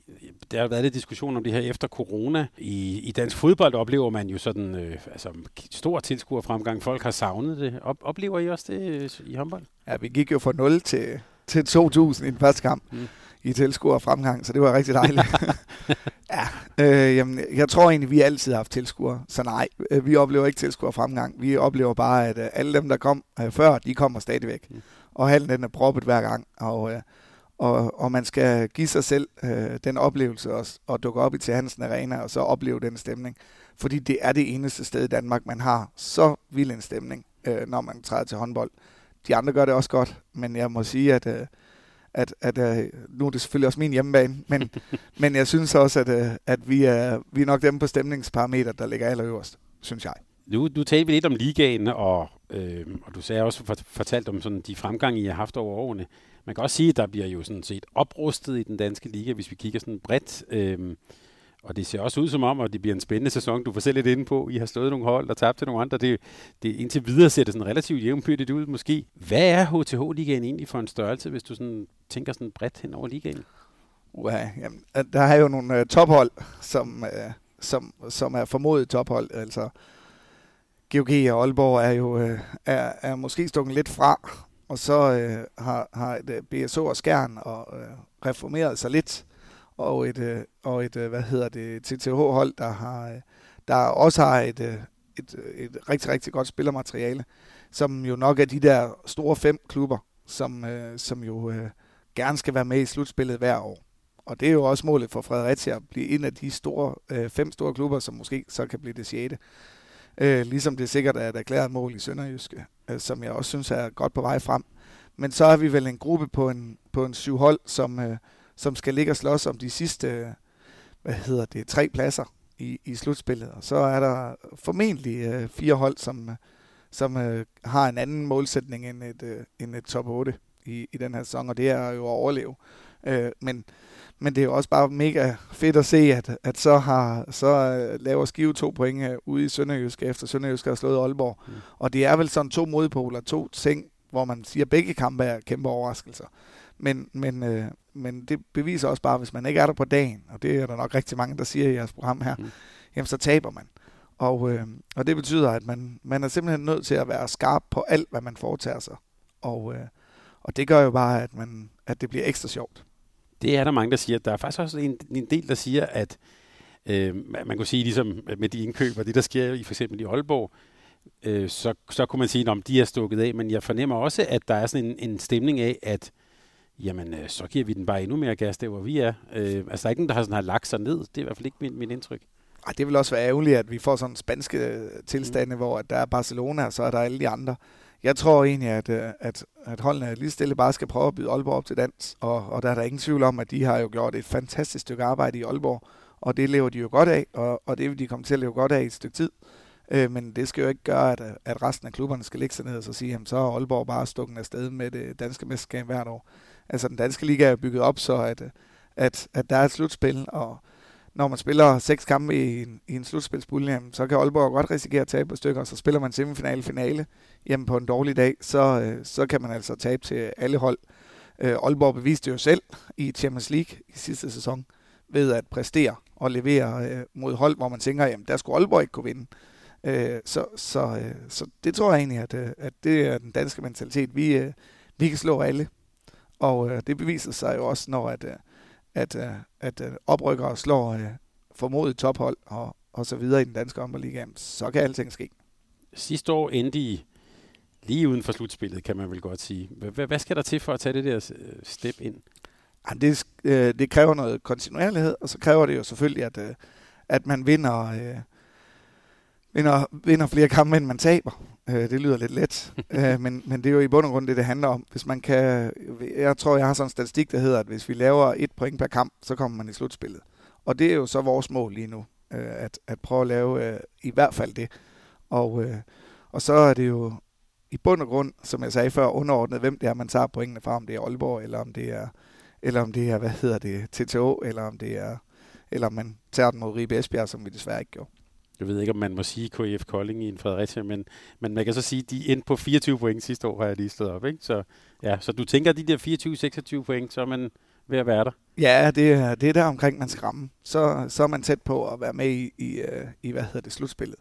Speaker 2: der har været lidt diskussion om det her efter corona. I, i dansk fodbold oplever man jo sådan øh, altså, stor tilskuerfremgang. Folk har savnet det. Op, oplever I også det øh, i håndbold?
Speaker 3: Ja, vi gik jo fra 0 til, til 2.000 i den første kamp mm. i tilskuerfremgang, så det var rigtig dejligt. ja, øh, jamen, jeg tror egentlig, vi altid har haft tilskuere, så nej, øh, vi oplever ikke tilskuerfremgang. Vi oplever bare, at øh, alle dem, der kom øh, før, de kommer stadigvæk. Mm. Og hallen den er proppet hver gang, og... Øh, og, og man skal give sig selv øh, den oplevelse og, og dukke op i til Hansen Arena og så opleve den stemning. Fordi det er det eneste sted i Danmark, man har så vild en stemning, øh, når man træder til håndbold. De andre gør det også godt, men jeg må sige, at, øh, at, at øh, nu er det selvfølgelig også min hjemmebane, men, men jeg synes også, at, øh, at vi, er, vi er nok dem på stemningsparameter, der ligger allerøverst, synes jeg.
Speaker 2: Nu, nu talte vi lidt om ligaen, og, øh, og du sagde også fortalt om sådan de fremgange, I har haft over årene. Man kan også sige, at der bliver jo sådan set oprustet i den danske liga, hvis vi kigger sådan bredt. Øhm, og det ser også ud som om, at det bliver en spændende sæson. Du får selv lidt inde på, I har stået nogle hold og tabt til nogle andre. Det, det indtil videre ser det sådan relativt jævnbyrdigt ud måske. Hvad er HTH-ligaen egentlig for en størrelse, hvis du sådan tænker sådan bredt hen over ligaen?
Speaker 3: Ja, jamen, der er jo nogle uh, tophold, som, uh, som, som er formodet tophold. Altså, GOG og Aalborg er jo uh, er, er måske stukket lidt fra, og så øh, har, har et øh, BSO og Skjern og, øh, reformeret sig lidt, og et, øh, og et øh, hvad hedder det, TTH-hold, der, har, øh, der også har et, øh, et, øh, et rigtig, rigtig godt spillermateriale, som jo nok er de der store fem klubber, som, øh, som jo øh, gerne skal være med i slutspillet hver år. Og det er jo også målet for Fredericia at blive en af de store, øh, fem store klubber, som måske så kan blive det sjette. Øh, ligesom det sikkert er et erklæret mål i Sønderjyske, øh, som jeg også synes er godt på vej frem. Men så er vi vel en gruppe på en, på en syv hold, som, øh, som skal ligge og slås om de sidste hvad hedder det, tre pladser i, i slutspillet. Og så er der formentlig øh, fire hold, som, som øh, har en anden målsætning end et, øh, end et top 8 i, i den her sæson, og det er jo at overleve. Øh, men men det er jo også bare mega fedt at se, at, at så, har, så uh, laver Skive to point uh, ude i Sønderjysk, efter Sønderjysk har slået Aalborg. Mm. Og det er vel sådan to modpoler, to ting, hvor man siger, at begge kampe er kæmpe overraskelser. Men, men, uh, men det beviser også bare, at hvis man ikke er der på dagen, og det er der nok rigtig mange, der siger i jeres program her, mm. jamen så taber man. Og, øh, og det betyder, at man, man er simpelthen nødt til at være skarp på alt, hvad man foretager sig. Og, øh, og det gør jo bare, at, man, at det bliver ekstra sjovt.
Speaker 2: Det er der mange, der siger. Der er faktisk også en, en del, der siger, at øh, man kunne sige, ligesom med de indkøb og det, der sker i for eksempel i Aalborg, øh, så, så kunne man sige, at de er stukket af, men jeg fornemmer også, at der er sådan en, en stemning af, at jamen, øh, så giver vi den bare endnu mere gas der, hvor vi er. Øh, altså, der er ikke nogen, der har, sådan, har lagt sig ned. Det er i hvert fald ikke mit, mit indtryk.
Speaker 3: Ej, det vil også være ærgerligt, at vi får sådan spanske tilstande, mm. hvor der er Barcelona, og så er der alle de andre. Jeg tror egentlig, at, øh, at, at holdene lige stille bare skal prøve at byde Aalborg op til dans, og, og der er der ingen tvivl om, at de har jo gjort et fantastisk stykke arbejde i Aalborg, og det lever de jo godt af, og, og det vil de komme til at leve godt af i et stykke tid. Øh, men det skal jo ikke gøre, at, at resten af klubberne skal ligge sig ned og så sige, jamen så er Aalborg bare stukken afsted med det danske mesterskab hvert år. Altså den danske liga er bygget op så, at, at, at der er et slutspil, og når man spiller seks kampe i en, i en slutspilspulje, så kan Aalborg godt risikere at tabe på stykker, og så spiller man semifinale finale jamen på en dårlig dag, så, øh, så kan man altså tabe til alle hold. Øh, Aalborg beviste jo selv i Champions League i sidste sæson ved at præstere og levere øh, mod hold, hvor man tænker, jamen der skulle Aalborg ikke kunne vinde. Øh, så, så, øh, så det tror jeg egentlig, at, øh, at det er den danske mentalitet. Vi, øh, vi kan slå alle. Og øh, det beviser sig jo også, når at, øh, at, øh, at øh, oprykkere slår øh, formodet tophold og, og så videre i den danske håndboldliga, så kan alting ske.
Speaker 2: Sidste år endte I lige uden for slutspillet, kan man vel godt sige. Hvad skal der til for at tage det der step ind?
Speaker 3: Det, det kræver noget kontinuerlighed, og så kræver det jo selvfølgelig, at, at man vinder, vinder, vinder flere kampe, end man taber. Det lyder lidt let, men, men det er jo i bund og grund det, det handler om. Hvis man kan, jeg tror, jeg har sådan en statistik, der hedder, at hvis vi laver et point per kamp, så kommer man i slutspillet. Og det er jo så vores mål lige nu, at, at prøve at lave i hvert fald det. Og, og så er det jo i bund og grund, som jeg sagde før, underordnet, hvem det er, man tager pointene fra, om det er Aalborg, eller om det er, eller om det er, hvad hedder det, TTO, eller om det er, eller om man tager den mod Ribe Esbjerg, som vi desværre ikke gjorde.
Speaker 2: Jeg ved ikke, om man må sige KF Kolding i en Fredericia, men, men man kan så sige, at de endte på 24 point sidste år, har jeg lige stået op. Ikke? Så, ja, så du tænker, at de der 24-26 point, så er man ved at være der?
Speaker 3: Ja, det, er- det er der omkring, man skal ramme. Så, så er man tæt på at være med i, i, øh, i hvad hedder det, slutspillet.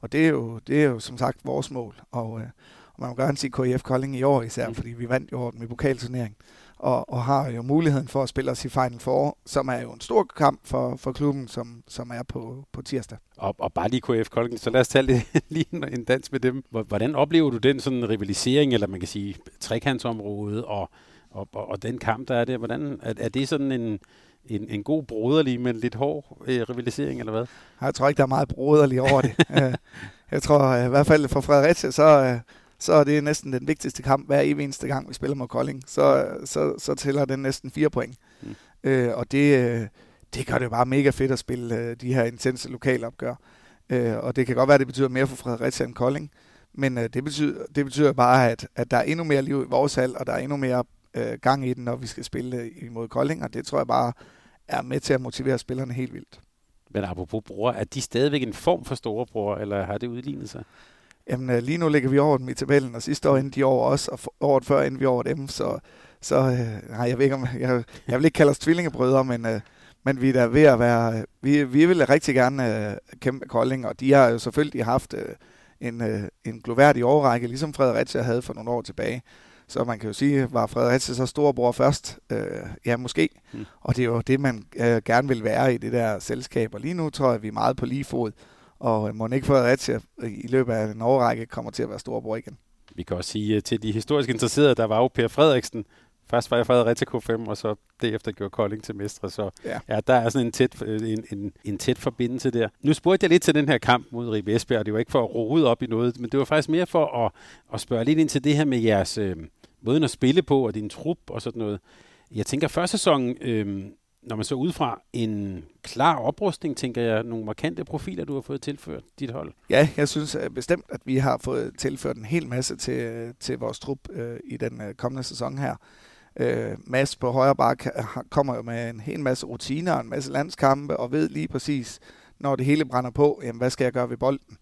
Speaker 3: Og det er jo, det er jo som sagt vores mål. Og, øh, og man må gerne sige KIF Kolding i år især,
Speaker 2: Mm.
Speaker 3: fordi vi vandt jo med pokalturnering. Og, og har jo muligheden for at spille os i Final Four, som er jo en stor kamp for, for klubben, som, som er på, på tirsdag.
Speaker 2: Og, og bare lige KF Kolding, så lad os tage lidt, lige en, en dans med dem. Hvor- Hvordan oplever du den sådan rivalisering, eller man kan sige trekantsområdet, og, og, og, og den kamp, der er der? Hvordan, er, er det sådan en, en, en god broderlig, men lidt hård øh, rivalisering, eller hvad?
Speaker 3: Jeg tror ikke, der er meget broderligt over det. Øh, jeg tror øh, i hvert fald for Fredericia, så, øh, så er det næsten den vigtigste kamp hver evig eneste gang, vi spiller mod Kolding. Så, så, så tæller den næsten fire point.
Speaker 2: Mm.
Speaker 3: Øh, og det, øh, det gør det bare mega fedt at spille øh, de her intense lokalopgør. Øh, og det kan godt være, at det betyder mere for Fredericia end Kolding. Men øh, det, betyder, det betyder bare, at, at der er endnu mere liv i vores hal, og der er endnu mere øh, gang i den, når vi skal spille øh, imod Kolding. Og det tror jeg bare er med til at motivere spillerne helt vildt.
Speaker 2: Men apropos bror, er de stadigvæk en form for storebror, eller har det udlignet sig?
Speaker 3: Jamen, øh, lige nu ligger vi over dem i tabellen, og sidste år endte de over os, og året før endte vi over dem, så, så øh, nej, jeg ved ikke om, jeg, jeg vil ikke kalde os tvillingebrødre, men, øh, men vi er da ved at være, vi, vi vil rigtig gerne øh, kæmpe Kolding, og de har jo selvfølgelig haft øh, en, øh, en gloværdig overrække, ligesom Fredericia havde for nogle år tilbage. Så man kan jo sige, var Fredericia så storebror først? Øh, ja, måske.
Speaker 2: Mm.
Speaker 3: Og det er jo det, man øh, gerne vil være i det der selskab. Og lige nu tror jeg, vi er meget på lige fod. Og øh, må ikke Fredericia i løbet af en årrække kommer til at være storebror igen.
Speaker 2: Vi kan også sige øh, til de historisk interesserede, der var jo Per Frederiksen. Først var jeg Fredericia K5, og så derefter gjorde Kolding til mestre. Så
Speaker 3: Ja.
Speaker 2: ja, der er sådan en tæt, øh, en, en, en tæt forbindelse der. Nu spurgte jeg lidt til den her kamp mod Ribe Esbjerg, og det var ikke for at rode op i noget, men det var faktisk mere for at, at spørge lidt ind til det her med jeres øh, måden at spille på, og din trup og sådan noget. Jeg tænker, første sæson, øh, når man så udefra en klar oprustning, tænker jeg, nogle markante profiler, du har fået tilført dit hold.
Speaker 3: Ja, jeg synes øh, bestemt, at vi har fået tilført en hel masse til, til vores trup øh, i den øh, kommende sæson her. Øh, Mads på højre bak øh, kommer jo med en hel masse rutiner og en masse landskampe og ved lige præcis, når det hele brænder på, jamen, hvad skal jeg gøre ved bolden?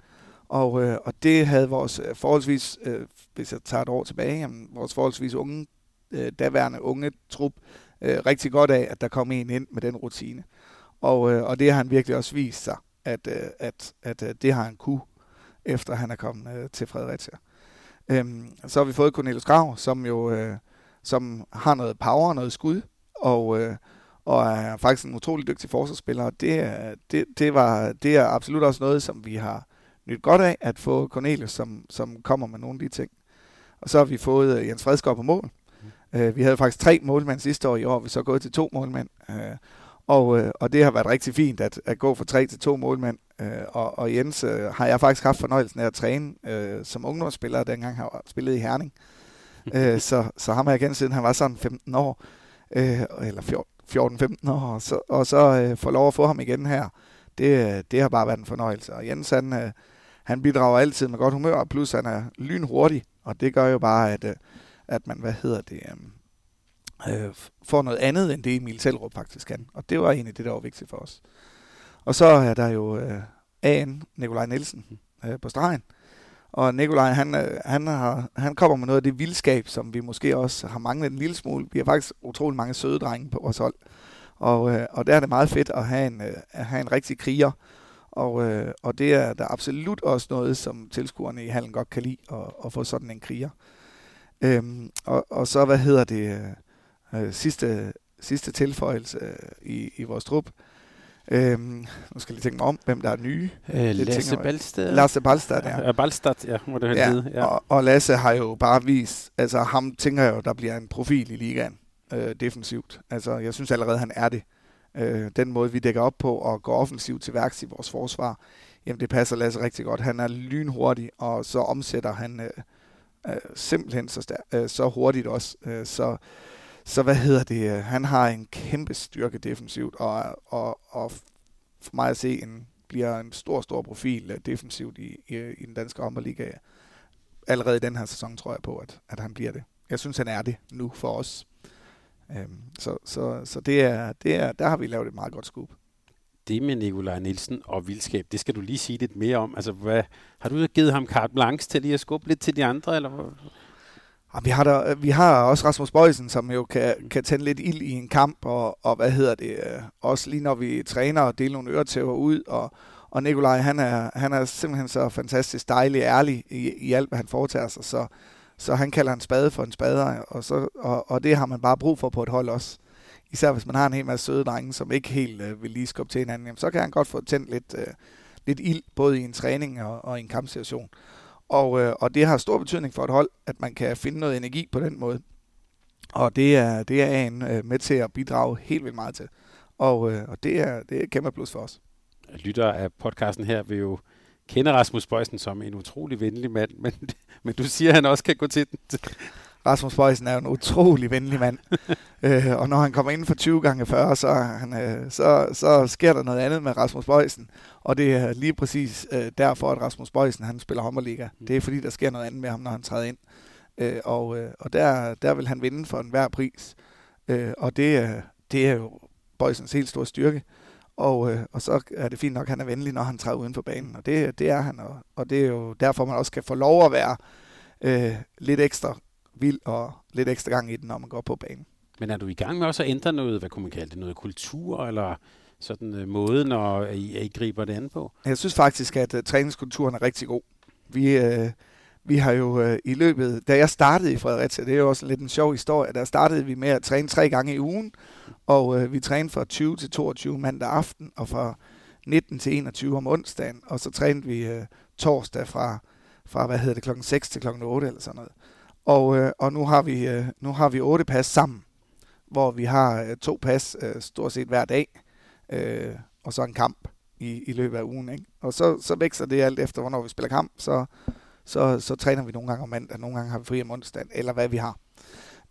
Speaker 3: Og, øh, og det havde vores øh, forholdsvis, øh, hvis jeg tager et år tilbage, jamen, vores forholdsvis unge, øh, daværende unge trup, øh, Øh, rigtig godt af, at der kom en ind med den rutine. Og, øh, og det har han virkelig også vist sig, at, øh, at, at øh, det har han kunne, efter han er kommet øh, til Fredericia. Øhm, så har vi fået Cornelius Grav, som jo øh, som har noget power, noget skud, og, øh, og er faktisk en utrolig dygtig forsvarsspiller. og Det, det, det, var, det er absolut også noget, som vi har nyt godt af, at få Cornelius, som, som kommer med nogle af de ting. Og så har vi fået øh, Jens Fredskov på mål. Øh, vi havde faktisk tre målmænd sidste år i år, vi så gået til to målmænd. Øh, og, øh, og det har været rigtig fint at, at gå fra tre til to målmænd. Øh, og, og Jens øh, har jeg faktisk haft fornøjelsen af at træne øh, som ungdomsspiller, dengang han spillede i Herning. øh, så, så ham har jeg kendt siden han var sådan 15 år, øh, eller 14-15 år, og så, og så øh, få lov at få ham igen her. Det, det har bare været en fornøjelse. Og Jens, han, øh, han bidrager altid med godt humør, plus han er lynhurtig, og det gør jo bare, at, øh, at man, hvad hedder det, øh, øh, får noget andet, end det Emil Tellerup faktisk kan. Og det var egentlig det, der var vigtigt for os. Og så er der jo øh, AN, Nikolaj Nielsen, øh, på stregen. Og Nikolaj, han, øh, han, har, han kommer med noget af det vildskab, som vi måske også har manglet en lille smule. Vi har faktisk utrolig mange søde drenge på vores hold. Og, øh, og der er det meget fedt at have en, øh, at have en rigtig kriger. Og, øh, og det er der er absolut også noget, som tilskuerne i hallen godt kan lide, at, at få sådan en kriger. Øhm, og, og så, hvad hedder det, øh, sidste, sidste tilføjelse øh, i, i vores trup. Øhm, nu skal jeg lige tænke mig om, hvem der er nye.
Speaker 2: Øh, Lasse. Balstad.
Speaker 3: Lasse Balstad, der.
Speaker 2: Ja, Balstad, ja, må det
Speaker 3: Ja,
Speaker 2: hedde. Ja.
Speaker 3: Og, og Lasse har jo bare vist, altså ham tænker jeg jo, der bliver en profil i ligaen øh, defensivt. Altså jeg synes allerede, han er det. Øh, den måde, vi dækker op på og går offensivt til værks i vores forsvar, jamen det passer Lasse rigtig godt. Han er lynhurtig, og så omsætter han øh, øh, simpelthen så, stær- øh, så hurtigt også. Øh, så, så hvad hedder det? Øh, han har en kæmpe styrke defensivt, og, og, og for mig at se en, bliver en stor, stor profil øh, defensivt i, i, i den danske håndboldliga allerede i den her sæson, tror jeg på, at, at han bliver det. Jeg synes, han er det nu for os. Øhm, så så, så det er, det er, der har vi lavet et meget godt scoop.
Speaker 2: Det med Nikolaj Nielsen og vildskab, det skal du lige sige lidt mere om. Altså, hvad, har du givet ham carte blanche til lige at skubbe lidt til de andre, eller hvad?
Speaker 3: Ah, vi har, der, vi har også Rasmus Bøjsen, som jo kan, kan tænde lidt ild i en kamp, og, og hvad hedder det, øh, også lige når vi træner og deler nogle øretæver ud, og, og Nikolaj, han er, han er simpelthen så fantastisk dejlig ærlig i, i alt, hvad han foretager sig, så, så han kalder en spade for en spader, og, så, og, og det har man bare brug for på et hold også. Især hvis man har en hel masse søde drenge, som ikke helt øh, vil lige skubbe til hinanden, jamen, så kan han godt få tændt lidt, øh, lidt ild, både i en træning og, og i en kampsituation. Og, øh, og det har stor betydning for et hold, at man kan finde noget energi på den måde. Og det er, det er en øh, med til at bidrage helt vildt meget til. Og, øh, og det, er, det er et kæmpe plus for os.
Speaker 2: Lytter af podcasten her vil jo kende Rasmus Bøjsen som en utrolig venlig mand, men, men du siger, at han også kan gå til den.
Speaker 3: Rasmus Bøjsen er en utrolig venlig mand. øh, og når han kommer ind for 20 gange 40, så, han, øh, så, så sker der noget andet med Rasmus Bøjsen. Og det er lige præcis øh, derfor, at Rasmus Bøjsen han spiller Hummerliga. Mm. Det er fordi, der sker noget andet med ham, når han træder ind. Øh, og øh, og der, der vil han vinde for enhver pris. Øh, og det, det er jo Bøjsens helt store styrke. Og, øh, og så er det fint nok, at han er venlig, når han træder uden for banen. Og det, det er han. Og, og det er jo derfor, man også kan få lov at være øh, lidt ekstra vild og lidt ekstra gang i den, når man går på banen.
Speaker 2: Men er du i gang med også at ændre noget, hvad kunne man kalde det, noget kultur, eller sådan uh, måden, når I, I griber det an på?
Speaker 3: Jeg synes faktisk, at uh, træningskulturen er rigtig god. Vi, uh, vi har jo uh, i løbet, da jeg startede i Fredericia, det er jo også lidt en sjov historie, der startede vi med at træne tre gange i ugen, og uh, vi trænede fra 20 til 22 mandag aften, og fra 19 til 21 om onsdagen, og så trænede vi uh, torsdag fra, fra, hvad hedder det, klokken 6 til klokken 8 eller sådan noget. Og, øh, og nu, har vi, øh, nu har vi otte pas sammen, hvor vi har øh, to pas øh, stort set hver dag, øh, og så en kamp i, i løbet af ugen. Ikke? Og så, så vækster det alt efter, hvornår vi spiller kamp. Så, så, så træner vi nogle gange om mandag, nogle gange har vi fri om onsdag, eller hvad vi har.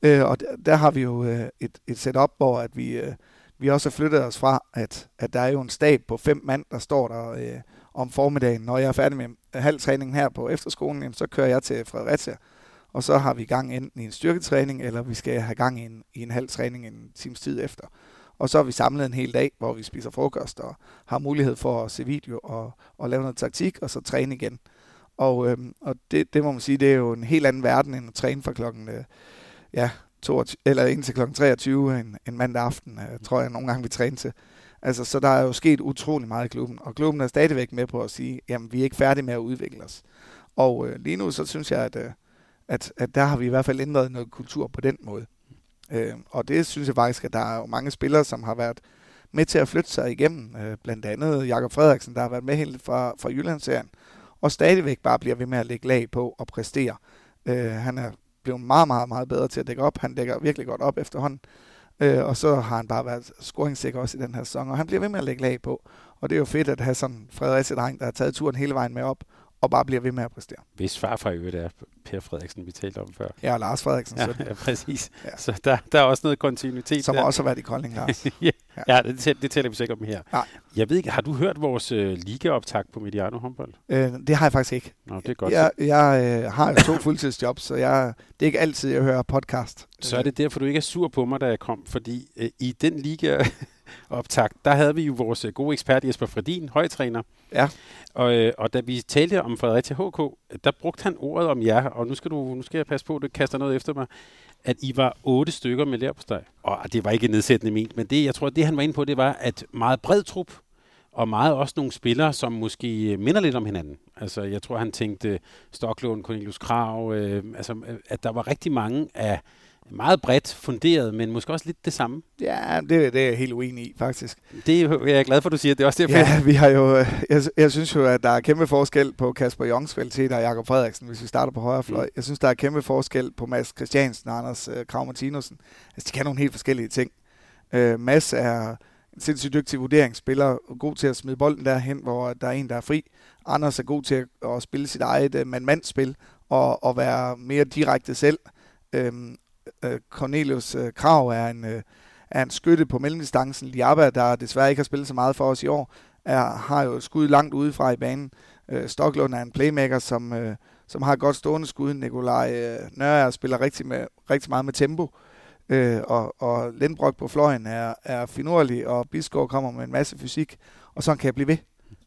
Speaker 3: Øh, og der, der har vi jo øh, et, et setup, hvor at vi, øh, vi også har flyttet os fra, at, at der er jo en stab på fem mand, der står der øh, om formiddagen. Når jeg er færdig med øh, halv træning her på efterskolen, jamen, så kører jeg til Fredericia, og så har vi gang enten i en styrketræning, eller vi skal have gang i en, i en halv træning en times tid efter. Og så har vi samlet en hel dag, hvor vi spiser frokost og har mulighed for at se video og, og lave noget taktik, og så træne igen. Og, øhm, og det, det må man sige, det er jo en helt anden verden end at træne fra klokken, øh, ja, 22, eller indtil klokken 23 en, en mandag aften, øh, tror jeg nogle gange vi træner til. Altså, så der er jo sket utrolig meget i klubben, og klubben er stadigvæk med på at sige, jamen vi er ikke færdige med at udvikle os. Og øh, lige nu så synes jeg, at, øh, at, at der har vi i hvert fald ændret noget kultur på den måde. Øh, og det synes jeg faktisk, at der er jo mange spillere, som har været med til at flytte sig igennem. Øh, blandt andet Jakob Frederiksen, der har været med helt fra, fra Jyllandsserien, og stadigvæk bare bliver ved med at lægge lag på og præstere. Øh, han er blevet meget, meget, meget bedre til at dække op. Han dækker virkelig godt op efterhånden. Øh, og så har han bare været scoringssikker også i den her sæson, og han bliver ved med at lægge lag på. Og det er jo fedt at have sådan en Fredericia-dreng, der har taget turen hele vejen med op, og bare bliver ved med at præstere.
Speaker 2: Hvis farfar i øvrigt er Per Frederiksen, vi talte om før.
Speaker 3: Ja, og Lars Frederiksen.
Speaker 2: Ja, ja præcis. Ja. Så der, der er også noget kontinuitet
Speaker 3: Som
Speaker 2: der.
Speaker 3: også har været i Kolding, Lars.
Speaker 2: ja, ja. det, det taler vi sikkert om her. Nej. Jeg ved ikke, har du hørt vores uh, ligaoptag på Mediano håndbold?
Speaker 3: Øh, det har jeg faktisk ikke.
Speaker 2: Nå, det er godt.
Speaker 3: Jeg, jeg øh, har jo to fuldtidsjobs, så jeg, det er ikke altid, jeg hører podcast.
Speaker 2: Så er det derfor, du ikke er sur på mig, da jeg kom, fordi øh, i den liga optakt, der havde vi jo vores øh, gode ekspert Jesper Fredin, højtræner.
Speaker 3: Ja.
Speaker 2: Og, øh, og da vi talte om Fredericia HK, der brugte han ordet om jer, og nu skal, du, nu skal jeg passe på, at du kaster noget efter mig, at I var otte stykker med lær på steg. Og det var ikke nedsættende ment, men det, jeg tror, det han var inde på, det var, at meget bred trup, og meget også nogle spillere, som måske minder lidt om hinanden. Altså, jeg tror, han tænkte Stoklund, Cornelius Krav, øh, altså, at der var rigtig mange af meget bredt funderet, men måske også lidt det samme.
Speaker 3: Ja, det, det er jeg helt uenig i, faktisk.
Speaker 2: Det er jeg glad for, at du siger. Det er også
Speaker 3: derfor. Ja, vi har jo, jeg, jeg synes jo, at der er kæmpe forskel på Kasper Jongs kvalitet og Jakob Frederiksen, hvis vi starter på højre fløj. Mm. Jeg synes, der er kæmpe forskel på Mads Christiansen og Anders uh, Krav Martinussen. Altså, de kan nogle helt forskellige ting. Uh, Mads er en sindssygt dygtig vurderingsspiller, god til at smide bolden derhen, hvor der er en, der er fri. Anders er god til at, at spille sit eget uh, mand-mand-spil og, og være mere direkte selv. Øhm, øh, Øh, øh, Cornelius øh, Krav er en, er en skytte på mellemdistancen. Liaba, der desværre ikke har spillet så meget for os i år, er, har jo skud langt udefra i banen. Øh, Stoklund er en playmaker, som, øh, som har et godt stående skud. Nikolaj øh, Nørre spiller rigtig, med, rigtig meget med tempo. Øh, og, og Lindbrok på fløjen er, er finurlig, og Bisgaard kommer med en masse fysik, og sådan kan jeg blive ved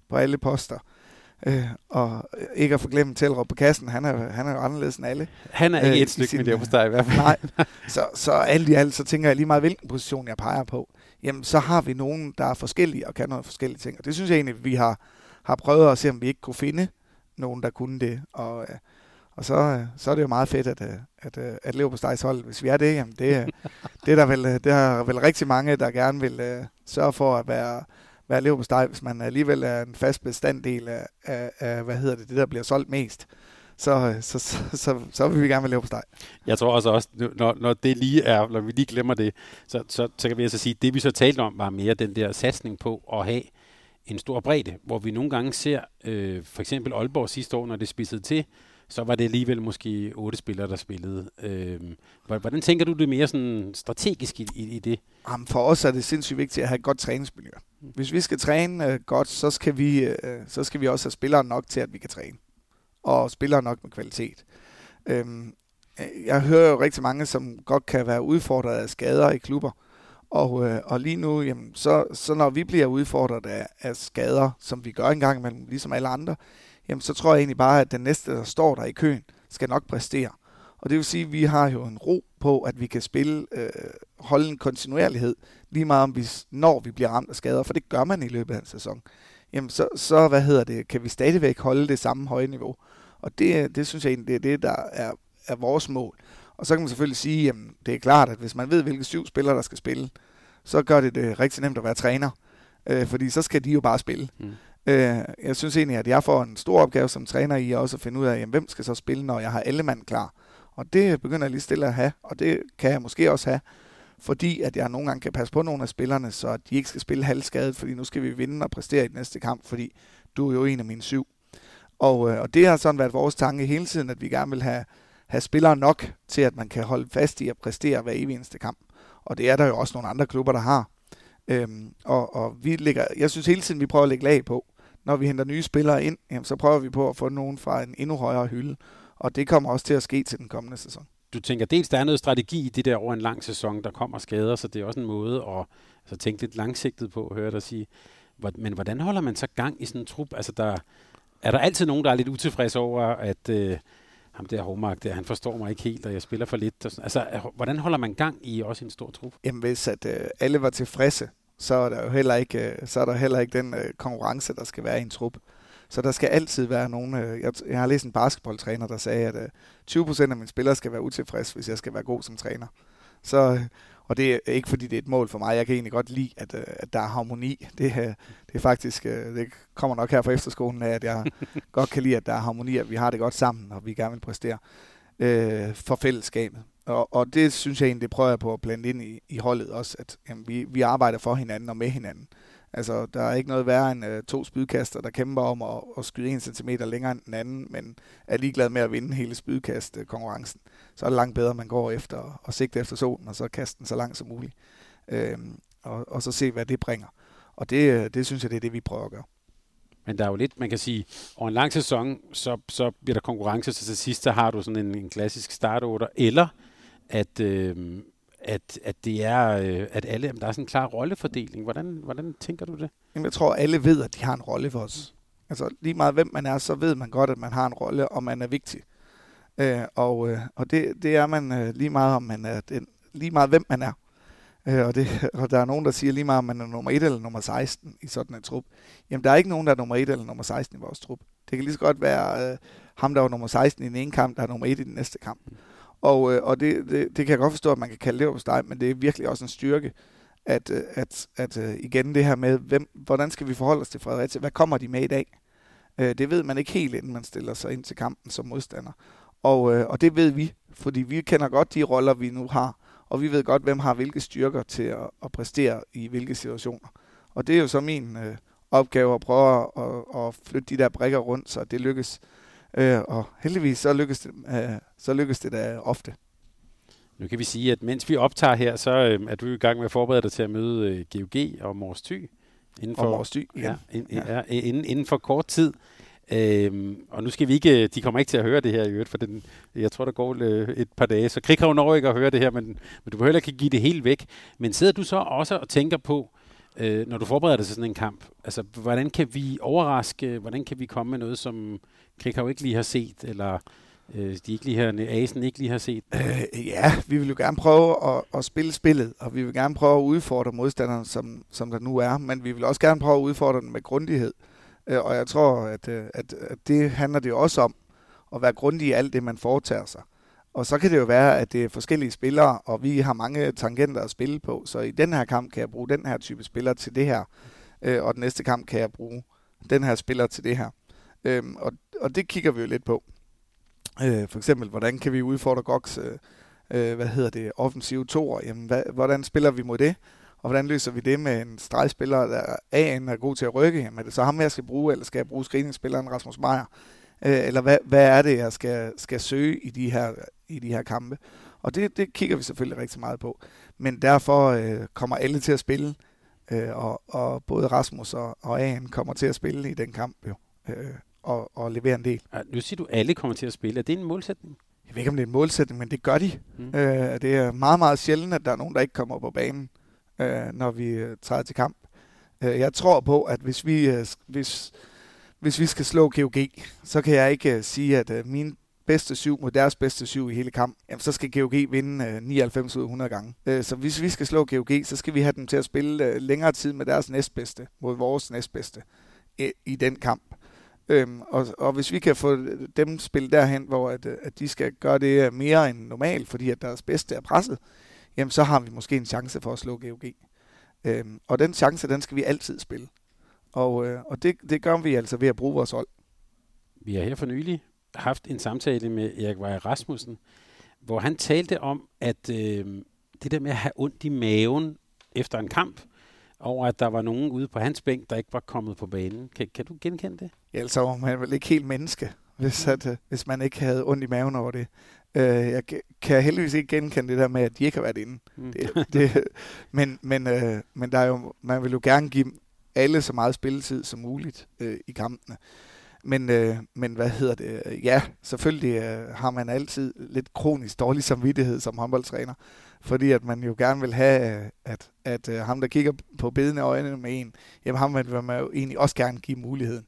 Speaker 3: på alle poster. Øh, og ikke at forglemme Tellerup på kassen, han er, han er jo anderledes end alle.
Speaker 2: Han er ikke øh, et stykke med det på dig i hvert fald.
Speaker 3: Nej, så, så alt i alt, så tænker jeg lige meget, hvilken position jeg peger på. Jamen, så har vi nogen, der er forskellige og kan noget forskellige ting. Og det synes jeg egentlig, vi har, har prøvet at se, om vi ikke kunne finde nogen, der kunne det. Og, øh, og så, så er det jo meget fedt, at, øh, at, at, at leve på hold. Hvis vi er det, jamen det, det, er der vel, det er vel rigtig mange, der gerne vil uh, sørge for at være, være lever på steg, hvis man alligevel er en fast bestanddel af, af, af, hvad hedder det, det der bliver solgt mest. Så, så, så, så, så vil vi gerne leve på steg.
Speaker 2: Jeg tror også, også når, når det lige er, når vi lige glemmer det, så, så, så kan vi altså sige, at det vi så talte om, var mere den der satsning på at have en stor bredde, hvor vi nogle gange ser, øh, for eksempel Aalborg sidste år, når det spidsede til, så var det alligevel måske otte spillere, der spillede. Øh, hvordan tænker du det mere sådan strategisk i, i, i det?
Speaker 3: Jamen for os er det sindssygt vigtigt at have et godt træningsmiljø. Hvis vi skal træne øh, godt, så skal, vi, øh, så skal vi også have spillere nok til, at vi kan træne. Og spillere nok med kvalitet. Øhm, øh, jeg hører jo rigtig mange, som godt kan være udfordret af skader i klubber. Og, øh, og lige nu, jamen, så, så når vi bliver udfordret af, af skader, som vi gør engang imellem, ligesom alle andre, jamen så tror jeg egentlig bare, at den næste, der står der i køen, skal nok præstere. Og det vil sige, at vi har jo en ro på, at vi kan spille, øh, holde en kontinuerlighed, lige meget om vi, når vi bliver ramt af skader, for det gør man i løbet af en sæson. Jamen så, så hvad hedder det, kan vi stadigvæk holde det samme høje niveau. Og det, det synes jeg egentlig, det er det, der er, er vores mål. Og så kan man selvfølgelig sige, jamen det er klart, at hvis man ved, hvilke syv spillere, der skal spille, så gør det det rigtig nemt at være træner. Øh, fordi så skal de jo bare spille. Mm. Øh, jeg synes egentlig, at jeg får en stor opgave som træner i også at finde ud af, jamen, hvem skal så spille, når jeg har alle mand klar. Og det begynder jeg lige stille at have, og det kan jeg måske også have, fordi at jeg nogle gange kan passe på nogle af spillerne, så de ikke skal spille halvskadet, fordi nu skal vi vinde og præstere i den næste kamp, fordi du er jo en af mine syv. Og, øh, og det har sådan været vores tanke hele tiden, at vi gerne vil have, have spillere nok til, at man kan holde fast i at præstere hver evig eneste kamp. Og det er der jo også nogle andre klubber, der har. Øhm, og, og vi ligger, jeg synes hele tiden, vi prøver at lægge lag på når vi henter nye spillere ind, jamen, så prøver vi på at få nogen fra en endnu højere hylde. Og det kommer også til at ske til den kommende sæson.
Speaker 2: Du tænker dels, der er noget strategi i det der over en lang sæson, der kommer skader, så det er også en måde at altså, tænke lidt langsigtet på, at høre dig sige. Men hvordan holder man så gang i sådan en trup? Altså, der, er der altid nogen, der er lidt utilfredse over, at øh, ham der Hårmark der, han forstår mig ikke helt, og jeg spiller for lidt. Og sådan. Altså, hvordan holder man gang i også en stor trup?
Speaker 3: Jamen, hvis at, øh, alle var tilfredse, så er der jo heller ikke, øh, så er der heller ikke den øh, konkurrence, der skal være i en trup. Så der skal altid være nogen... Øh, jeg, jeg har læst en basketballtræner, der sagde, at 20% af mine spillere skal være utilfredse, hvis jeg skal være god som træner. Så, og det er ikke fordi, det er et mål for mig. Jeg kan egentlig godt lide, at, at der er harmoni. Det, det er faktisk, det kommer nok her fra efterskolen af, at jeg godt kan lide, at der er harmoni, at vi har det godt sammen, og vi gerne vil præstere øh, for fællesskabet. Og, og det synes jeg egentlig, det prøver jeg på at blande ind i, i holdet også, at jamen, vi, vi arbejder for hinanden og med hinanden. Altså, der er ikke noget værre end øh, to spydkaster, der kæmper om at, at skyde en centimeter længere end den anden, men er ligeglad med at vinde hele spydkast-konkurrencen. Så er det langt bedre, at man går efter og sigter efter solen, og så kaster den så langt som muligt. Øhm, og, og så se, hvad det bringer. Og det, øh, det synes jeg, det er det, vi prøver at gøre.
Speaker 2: Men der er jo lidt, man kan sige, over en lang sæson, så, så bliver der konkurrence, så til sidst, så har du sådan en, en klassisk startoter, eller at, øh, at, at det er, øh, at alle, der er sådan en klar rollefordeling. Hvordan, hvordan tænker du det?
Speaker 3: Jamen, jeg tror, alle ved, at de har en rolle for os. Altså lige meget hvem man er, så ved man godt, at man har en rolle, og man er vigtig. Øh, og øh, og det, det er man øh, lige meget, om man er den, lige meget hvem man er. Øh, og, det, og der er nogen, der siger lige meget, om man er nummer 1 eller nummer 16 i sådan en trup. Jamen, der er ikke nogen, der er nummer 1 eller nummer 16 i vores trup. Det kan lige så godt være øh, ham, der var nummer 16 i den ene kamp, der er nummer 1 i den næste kamp. Og, øh, og det, det, det kan jeg godt forstå, at man kan kalde det på dig, men det er virkelig også en styrke, at, øh, at, at øh, igen det her med, hvem, hvordan skal vi forholde os til Fredericia? Hvad kommer de med i dag? Øh, det ved man ikke helt, inden man stiller sig ind til kampen som modstander. Og, øh, og det ved vi, fordi vi kender godt de roller, vi nu har, og vi ved godt, hvem har hvilke styrker til at, at præstere i hvilke situationer. Og det er jo så min øh, opgave at prøve at, at, at flytte de der brikker rundt, så det lykkes. Øh, og heldigvis så lykkes det, øh, så lykkes det da ofte.
Speaker 2: Nu kan vi sige, at mens vi optager her, så øh, er du i gang med at forberede dig til at møde øh, GOG og Mors Thy.
Speaker 3: Inden for, og Mors Thy,
Speaker 2: ja. ja, ja. inden, inden for kort tid. Øhm, og nu skal vi ikke, de kommer ikke til at høre det her i øvrigt, for den, jeg tror, der går øh, et par dage, så Krighav når ikke at høre det her, men, men du behøver ikke give det helt væk. Men sidder du så også og tænker på, øh, øh, når du forbereder dig til sådan en kamp, altså hvordan kan vi overraske, hvordan kan vi komme med noget, som Krikau ikke lige har set, eller øh, de ikke lige har, Asen ikke lige har set?
Speaker 3: Øh, ja, vi vil jo gerne prøve at, at spille spillet, og vi vil gerne prøve at udfordre modstanderen, som, som der nu er, men vi vil også gerne prøve at udfordre den med grundighed. Øh, og jeg tror, at, øh, at, at det handler det jo også om, at være grundig i alt det, man foretager sig. Og så kan det jo være, at det er forskellige spillere, og vi har mange tangenter at spille på. Så i den her kamp kan jeg bruge den her type spiller til det her, øh, og den næste kamp kan jeg bruge den her spiller til det her. Øhm, og, og det kigger vi jo lidt på. Øh, for eksempel, hvordan kan vi udfordre Goks, øh, øh, hvad hedder det, offensive toer? Jamen, hvad, hvordan spiller vi mod det? Og hvordan løser vi det med en stregspiller, der A'en er god til at rykke? Jamen, er det så ham, jeg skal bruge, eller skal jeg bruge screeningsspilleren Rasmus Meier? Øh, eller hvad, hvad er det, jeg skal, skal søge i de her, i de her kampe? Og det, det kigger vi selvfølgelig rigtig meget på. Men derfor øh, kommer alle til at spille, øh, og, og både Rasmus og, og A'en kommer til at spille i den kamp jo. Øh, og, og levere en del.
Speaker 2: Ja, nu siger du, at alle kommer til at spille. Er det en målsætning?
Speaker 3: Jeg ved ikke, om det er en målsætning, men det gør de. Mm. Øh, det er meget, meget sjældent, at der er nogen, der ikke kommer på banen, øh, når vi øh, træder til kamp. Øh, jeg tror på, at hvis vi, øh, hvis, hvis vi skal slå GOG, så kan jeg ikke øh, sige, at øh, min bedste syv mod deres bedste syv i hele kamp, jamen, så skal GOG vinde øh, 99 ud af 100 gange. Øh, så hvis vi skal slå GOG, så skal vi have dem til at spille øh, længere tid med deres næstbedste mod vores næstbedste øh, i den kamp. Øhm, og, og hvis vi kan få øh, dem spillet derhen, hvor at, øh, at de skal gøre det mere end normalt, fordi at deres bedste er presset, jamen så har vi måske en chance for at slå GOG. Øhm, og den chance, den skal vi altid spille. Og, øh, og det, det gør vi altså ved at bruge vores hold.
Speaker 2: Vi har her for nylig haft en samtale med Erik Weier Rasmussen, hvor han talte om, at øh, det der med at have ondt i maven efter en kamp, over at der var nogen ude på hans bænk, der ikke var kommet på banen. Kan, kan du genkende det?
Speaker 3: Ja, ellers var man vel ikke helt menneske, hvis, at, øh, hvis man ikke havde ondt i maven over det. Uh, jeg kan heldigvis ikke genkende det der med, at de ikke har været inde. Mm. Det, det, men men, uh, men der er jo, man vil jo gerne give alle så meget spilletid som muligt øh, i kampene. Men, øh, men hvad hedder det? Ja, selvfølgelig øh, har man altid lidt kronisk dårlig samvittighed som håndboldtræner fordi at man jo gerne vil have, øh, at, at, øh, ham, der kigger på bedende øjne med en, jamen ham vil man jo egentlig også gerne give muligheden.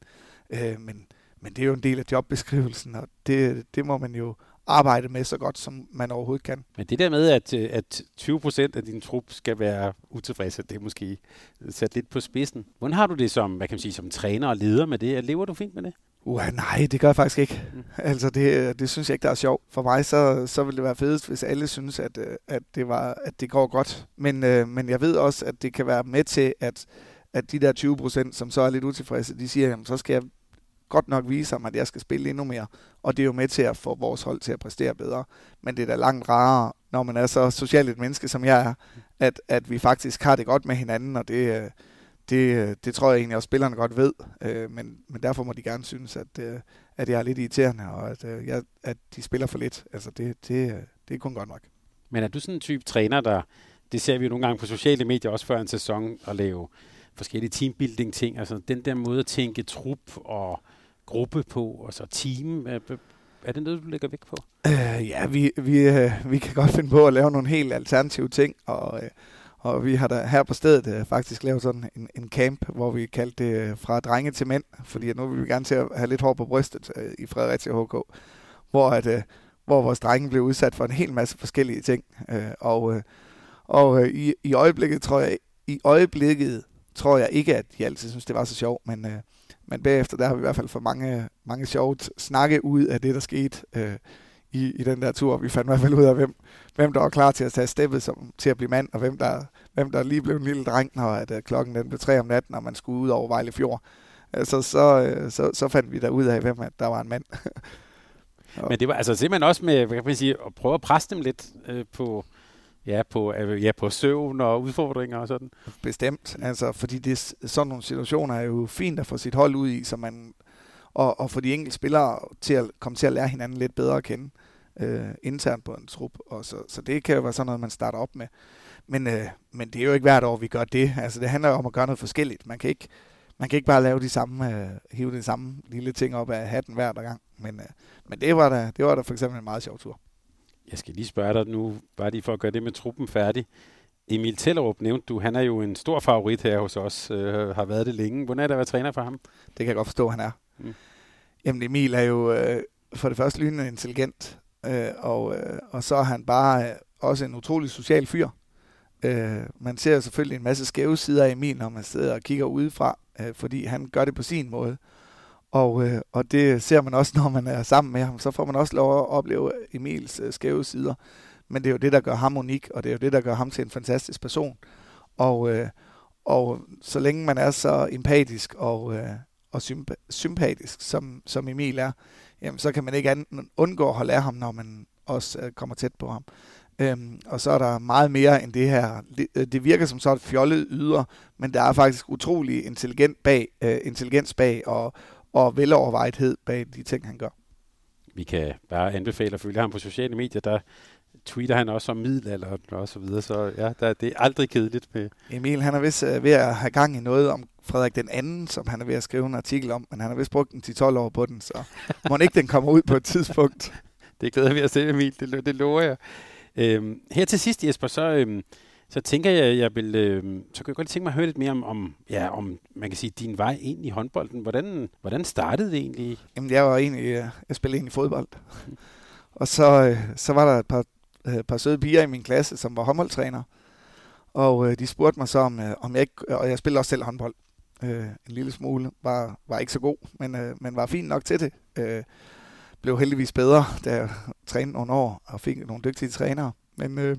Speaker 3: Øh, men, men det er jo en del af jobbeskrivelsen, og det, det må man jo arbejde med så godt, som man overhovedet kan.
Speaker 2: Men det der med, at, at 20 procent af din trup skal være utilfredse, det er måske sat lidt på spidsen. Hvordan har du det som, hvad kan man sige, som træner og leder med det? Lever du fint med det?
Speaker 3: Uh, nej, det gør jeg faktisk ikke. Mm. Altså, det, det synes jeg ikke, der er sjovt. For mig, så, så ville det være fedest, hvis alle synes, at, øh, at, det, var, at det går godt. Men, øh, men jeg ved også, at det kan være med til, at, at de der 20 procent, som så er lidt utilfredse, de siger, jamen, så skal jeg godt nok vise ham, at jeg skal spille endnu mere. Og det er jo med til at få vores hold til at præstere bedre. Men det er da langt rarere, når man er så socialt et menneske, som jeg er, at, at vi faktisk har det godt med hinanden, og det, øh, det, øh, det tror jeg egentlig også, spillerne godt ved, øh, men, men derfor må de gerne synes, at, at jeg er lidt irriterende, og at, jeg, at de spiller for lidt. Altså, det, det, det er kun godt nok.
Speaker 2: Men er du sådan en type træner, der, det ser vi jo nogle gange på sociale medier, også før en sæson, at lave forskellige teambuilding-ting, altså den der måde at tænke trup og gruppe på, og så team, er, det noget, du lægger vægt på?
Speaker 3: Øh, ja, vi, vi, øh, vi kan godt finde på at lave nogle helt alternative ting, og, øh, og vi har da her på stedet øh, faktisk lavet sådan en, en camp, hvor vi kaldte det øh, fra drenge til mænd, fordi nu vil vi gerne til at have lidt hår på brystet øh, i Fredericia HK, hvor, at, øh, hvor vores drenge blev udsat for en hel masse forskellige ting. Øh, og øh, og øh, i, i øjeblikket tror jeg, i øjeblikket tror jeg ikke, at de altid synes, det var så sjovt, men, øh, men bagefter der har vi i hvert fald fået mange, mange sjovt snakke ud af det, der skete øh, i, i den der tur. Vi fandt i hvert fald ud af, hvem, hvem der var klar til at tage steppet som, til at blive mand, og hvem der, hvem der lige blev en lille dreng, når at, øh, klokken den blev tre om natten, og man skulle ud over Vejle Fjord. Altså, så, øh, så, så fandt vi der ud af, hvem der var en mand.
Speaker 2: Men det var altså simpelthen også med, hvad kan man sige, at prøve at presse dem lidt øh, på, ja, på, øh, ja, på søvn og udfordringer og sådan.
Speaker 3: Bestemt, altså, fordi det, sådan nogle situationer er jo fint at få sit hold ud i, så man, og, og få de enkelte spillere til at komme til at lære hinanden lidt bedre at kende øh, internt på en trup. Og så, så det kan jo være sådan noget, man starter op med. Men, øh, men det er jo ikke hvert år, vi gør det. Altså, det handler jo om at gøre noget forskelligt. Man kan ikke, man kan ikke bare lave de samme, øh, hive de samme lille ting op af hatten hver gang. Men, øh, men det, var da, det var da for eksempel en meget sjov tur.
Speaker 2: Jeg skal lige spørge dig nu, bare lige for at gøre det med truppen færdig. Emil Tellerup nævnte du, han er jo en stor favorit her hos os, øh, har været det længe. Hvordan er det at være træner for ham?
Speaker 3: Det kan jeg godt forstå, han er. Mm. Jamen Emil er jo øh, for det første lynende intelligent, øh, og, øh, og så er han bare øh, også en utrolig social fyr. Øh, man ser selvfølgelig en masse skæve sider af Emil, når man sidder og kigger udefra, øh, fordi han gør det på sin måde. Og, øh, og det ser man også, når man er sammen med ham. Så får man også lov at opleve Emils øh, skæve sider. Men det er jo det, der gør ham unik, og det er jo det, der gør ham til en fantastisk person. Og, øh, og så længe man er så empatisk og, øh, og symp- sympatisk, som, som Emil er, jamen, så kan man ikke undgå at holde af ham, når man også øh, kommer tæt på ham. Øhm, og så er der meget mere end det her. Det, øh, det virker som så et fjollet yder, men der er faktisk utrolig intelligent bag, øh, intelligens bag og, og velovervejethed bag de ting, han gør.
Speaker 2: Vi kan bare anbefale at følge ham på sociale medier. Der tweeter han også om middelalder og så videre, så ja, der, det er aldrig kedeligt med...
Speaker 3: Emil, han er vist uh, ved at have gang i noget om Frederik den anden, som han er ved at skrive en artikel om, men han har vist brugt den 10-12 år på den, så må ikke den kommer ud på et tidspunkt.
Speaker 2: det glæder vi at se, Emil, det, det lover jeg. Øhm, her til sidst, Jesper, så, øhm, så tænker jeg, jeg vil, øh, så kan jeg godt tænke mig at høre lidt mere om, om, ja, om man kan sige, din vej ind i håndbolden. Hvordan, hvordan startede det egentlig?
Speaker 3: Jamen, jeg var egentlig, øh, jeg spillede egentlig fodbold. Og så, øh, så var der et par, øh, par søde piger i min klasse, som var håndboldtræner. Og øh, de spurgte mig så, om, om jeg ikke, og jeg spillede også selv håndbold. Øh, en lille smule, var, var ikke så god, men, øh, men var fint nok til det. Øh, blev heldigvis bedre, da jeg trænede nogle år og fik nogle dygtige trænere. Men, øh,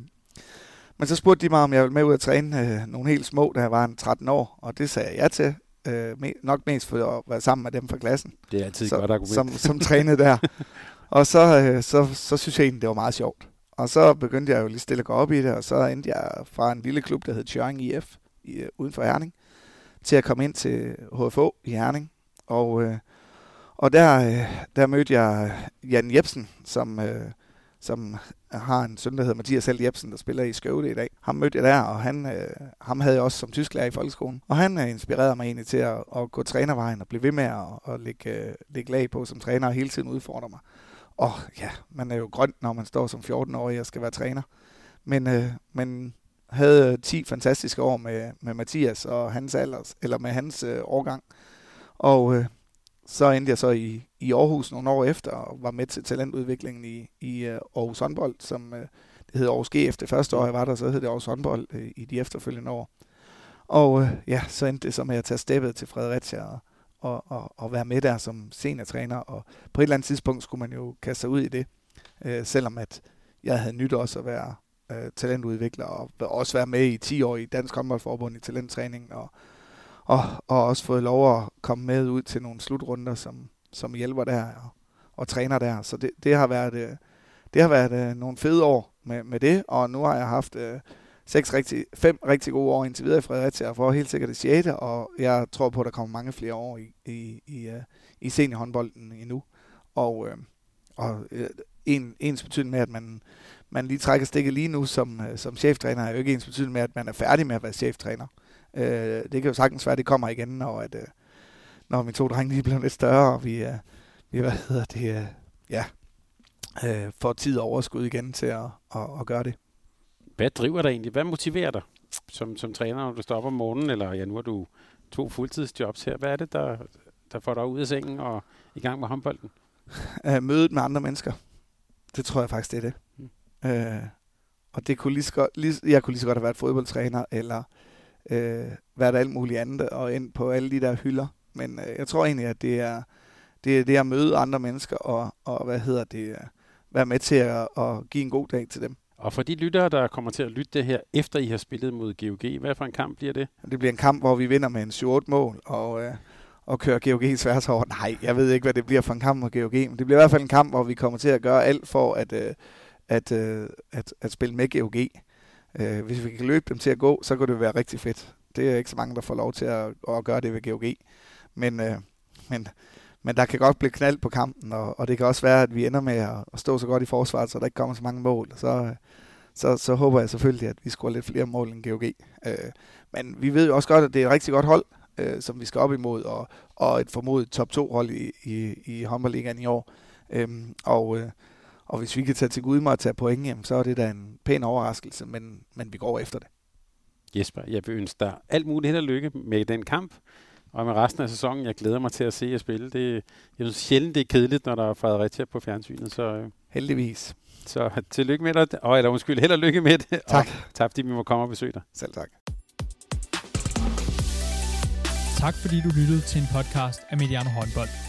Speaker 3: men så spurgte de mig, om jeg ville med ud at træne øh, nogle helt små, da jeg var en 13 år, og det sagde jeg ja til. Øh, me- nok mest for at være sammen med dem fra klassen.
Speaker 2: Det er altid så, godt argument.
Speaker 3: Som, som trænede der. og så, øh, så, så synes jeg egentlig, det var meget sjovt. Og så begyndte jeg jo lige stille at gå op i det, og så endte jeg fra en lille klub, der hed Tjøring IF, i, øh, uden for Herning, til at komme ind til HFO i Herning. Og øh, og der, øh, der mødte jeg Jan Jebsen, som, øh, som har en søn, der hedder Mathias Held Jebsen, der spiller i Skøvde i dag. Ham mødte jeg der, og han, øh, ham havde jeg også som tysklærer i folkeskolen. Og han øh, inspirerede mig egentlig til at, at gå trænervejen og blive ved med at, at lægge, øh, lægge lag på som træner og hele tiden udfordre mig. Og ja, man er jo grøn, når man står som 14-årig og skal være træner. Men, øh, men havde øh, 10 fantastiske år med, med Mathias og hans alders, eller med hans øh, årgang. Og øh, så endte jeg så i, i Aarhus nogle år efter, og var med til talentudviklingen i, i øh, Aarhus håndbold, som øh, det hed Aarhus GF det første år, jeg var der, så hed det Aarhus håndbold øh, i de efterfølgende år. Og ja, så endte det så med at tage steppet til Fredericia og, og, og, og være med der som seniortræner, og på et eller andet tidspunkt skulle man jo kaste sig ud i det, øh, selvom at jeg havde nyt også at være øh, talentudvikler, og også være med i 10 år i Dansk Håndboldforbund i talenttræning, og og, og også fået lov at komme med ud til nogle slutrunder, som, som hjælper der og, og træner der. Så det, det har været, øh, det har været øh, nogle fede år med, med det, og nu har jeg haft øh, seks rigtig, fem rigtig gode år indtil videre i Fredericia, og får helt sikkert det sjette, og jeg tror på, at der kommer mange flere år i, i, i, uh, i seniorhåndbolden endnu. Og, øh, og øh, en, ens betydning med, at man, man lige trækker stikket lige nu som, som cheftræner, er jo ikke ens betydning med, at man er færdig med at være cheftræner. Øh, det kan jo sagtens være, at det kommer igen, når, at, øh, når mine to drenge lige bliver lidt større, og vi, øh, vi hvad hedder det, øh, ja, øh, får tid og overskud igen til at, at, at gøre det.
Speaker 2: Hvad driver dig egentlig? Hvad motiverer dig som, som træner, når du står op om morgenen, eller ja, nu har du to fuldtidsjobs her. Hvad er det, der, der får dig ud af sengen og i gang med håndbolden?
Speaker 3: Øh, mødet med andre mennesker. Det tror jeg faktisk, det er det. Mm. Øh, og det kunne lige så godt, lige, jeg kunne lige så godt have været fodboldtræner, eller øh, været alt muligt andet og ind på alle de der hylder. Men øh, jeg tror egentlig, at det er, det er det at møde andre mennesker og, og hvad hedder det, være med til at, at give en god dag til dem.
Speaker 2: Og for de lyttere, der kommer til at lytte det her, efter I har spillet mod GOG, hvad for en kamp bliver det?
Speaker 3: Det bliver en kamp, hvor vi vinder med en 7-8 mål, og, øh, og kører GOG svært over. Nej, jeg ved ikke, hvad det bliver for en kamp mod GOG, men det bliver i hvert fald en kamp, hvor vi kommer til at gøre alt for at, øh, at, øh, at, at spille med GOG. Øh, hvis vi kan løbe dem til at gå, så kunne det være rigtig fedt. Det er ikke så mange, der får lov til at, at gøre det ved GOG. Men, øh, men, men der kan godt blive knald på kampen, og, og det kan også være, at vi ender med at, at stå så godt i forsvaret, så der ikke kommer så mange mål. Så, øh, så, så håber jeg selvfølgelig, at vi scorer lidt flere mål end GOG. Øh, men vi ved jo også godt, at det er et rigtig godt hold, øh, som vi skal op imod, og, og et formodet top 2 hold i, i, i håndboldligaen i år. Øh, og øh, og hvis vi kan tage til Gudmar og tage point, jamen, så er det da en pæn overraskelse, men, men vi går efter det.
Speaker 2: Jesper, jeg vil ønske dig alt muligt held og lykke med den kamp, og med resten af sæsonen. Jeg glæder mig til at se jer spille. Det, jeg synes sjældent, det er kedeligt, når der er Fredericia på fjernsynet. Så, øh,
Speaker 3: Heldigvis.
Speaker 2: så tillykke med dig, og eller undskyld, held og lykke med det.
Speaker 3: Tak.
Speaker 2: Og tak fordi vi må komme og besøge dig.
Speaker 3: Selv tak.
Speaker 1: Tak fordi du lyttede til en podcast af Mediano Håndbold.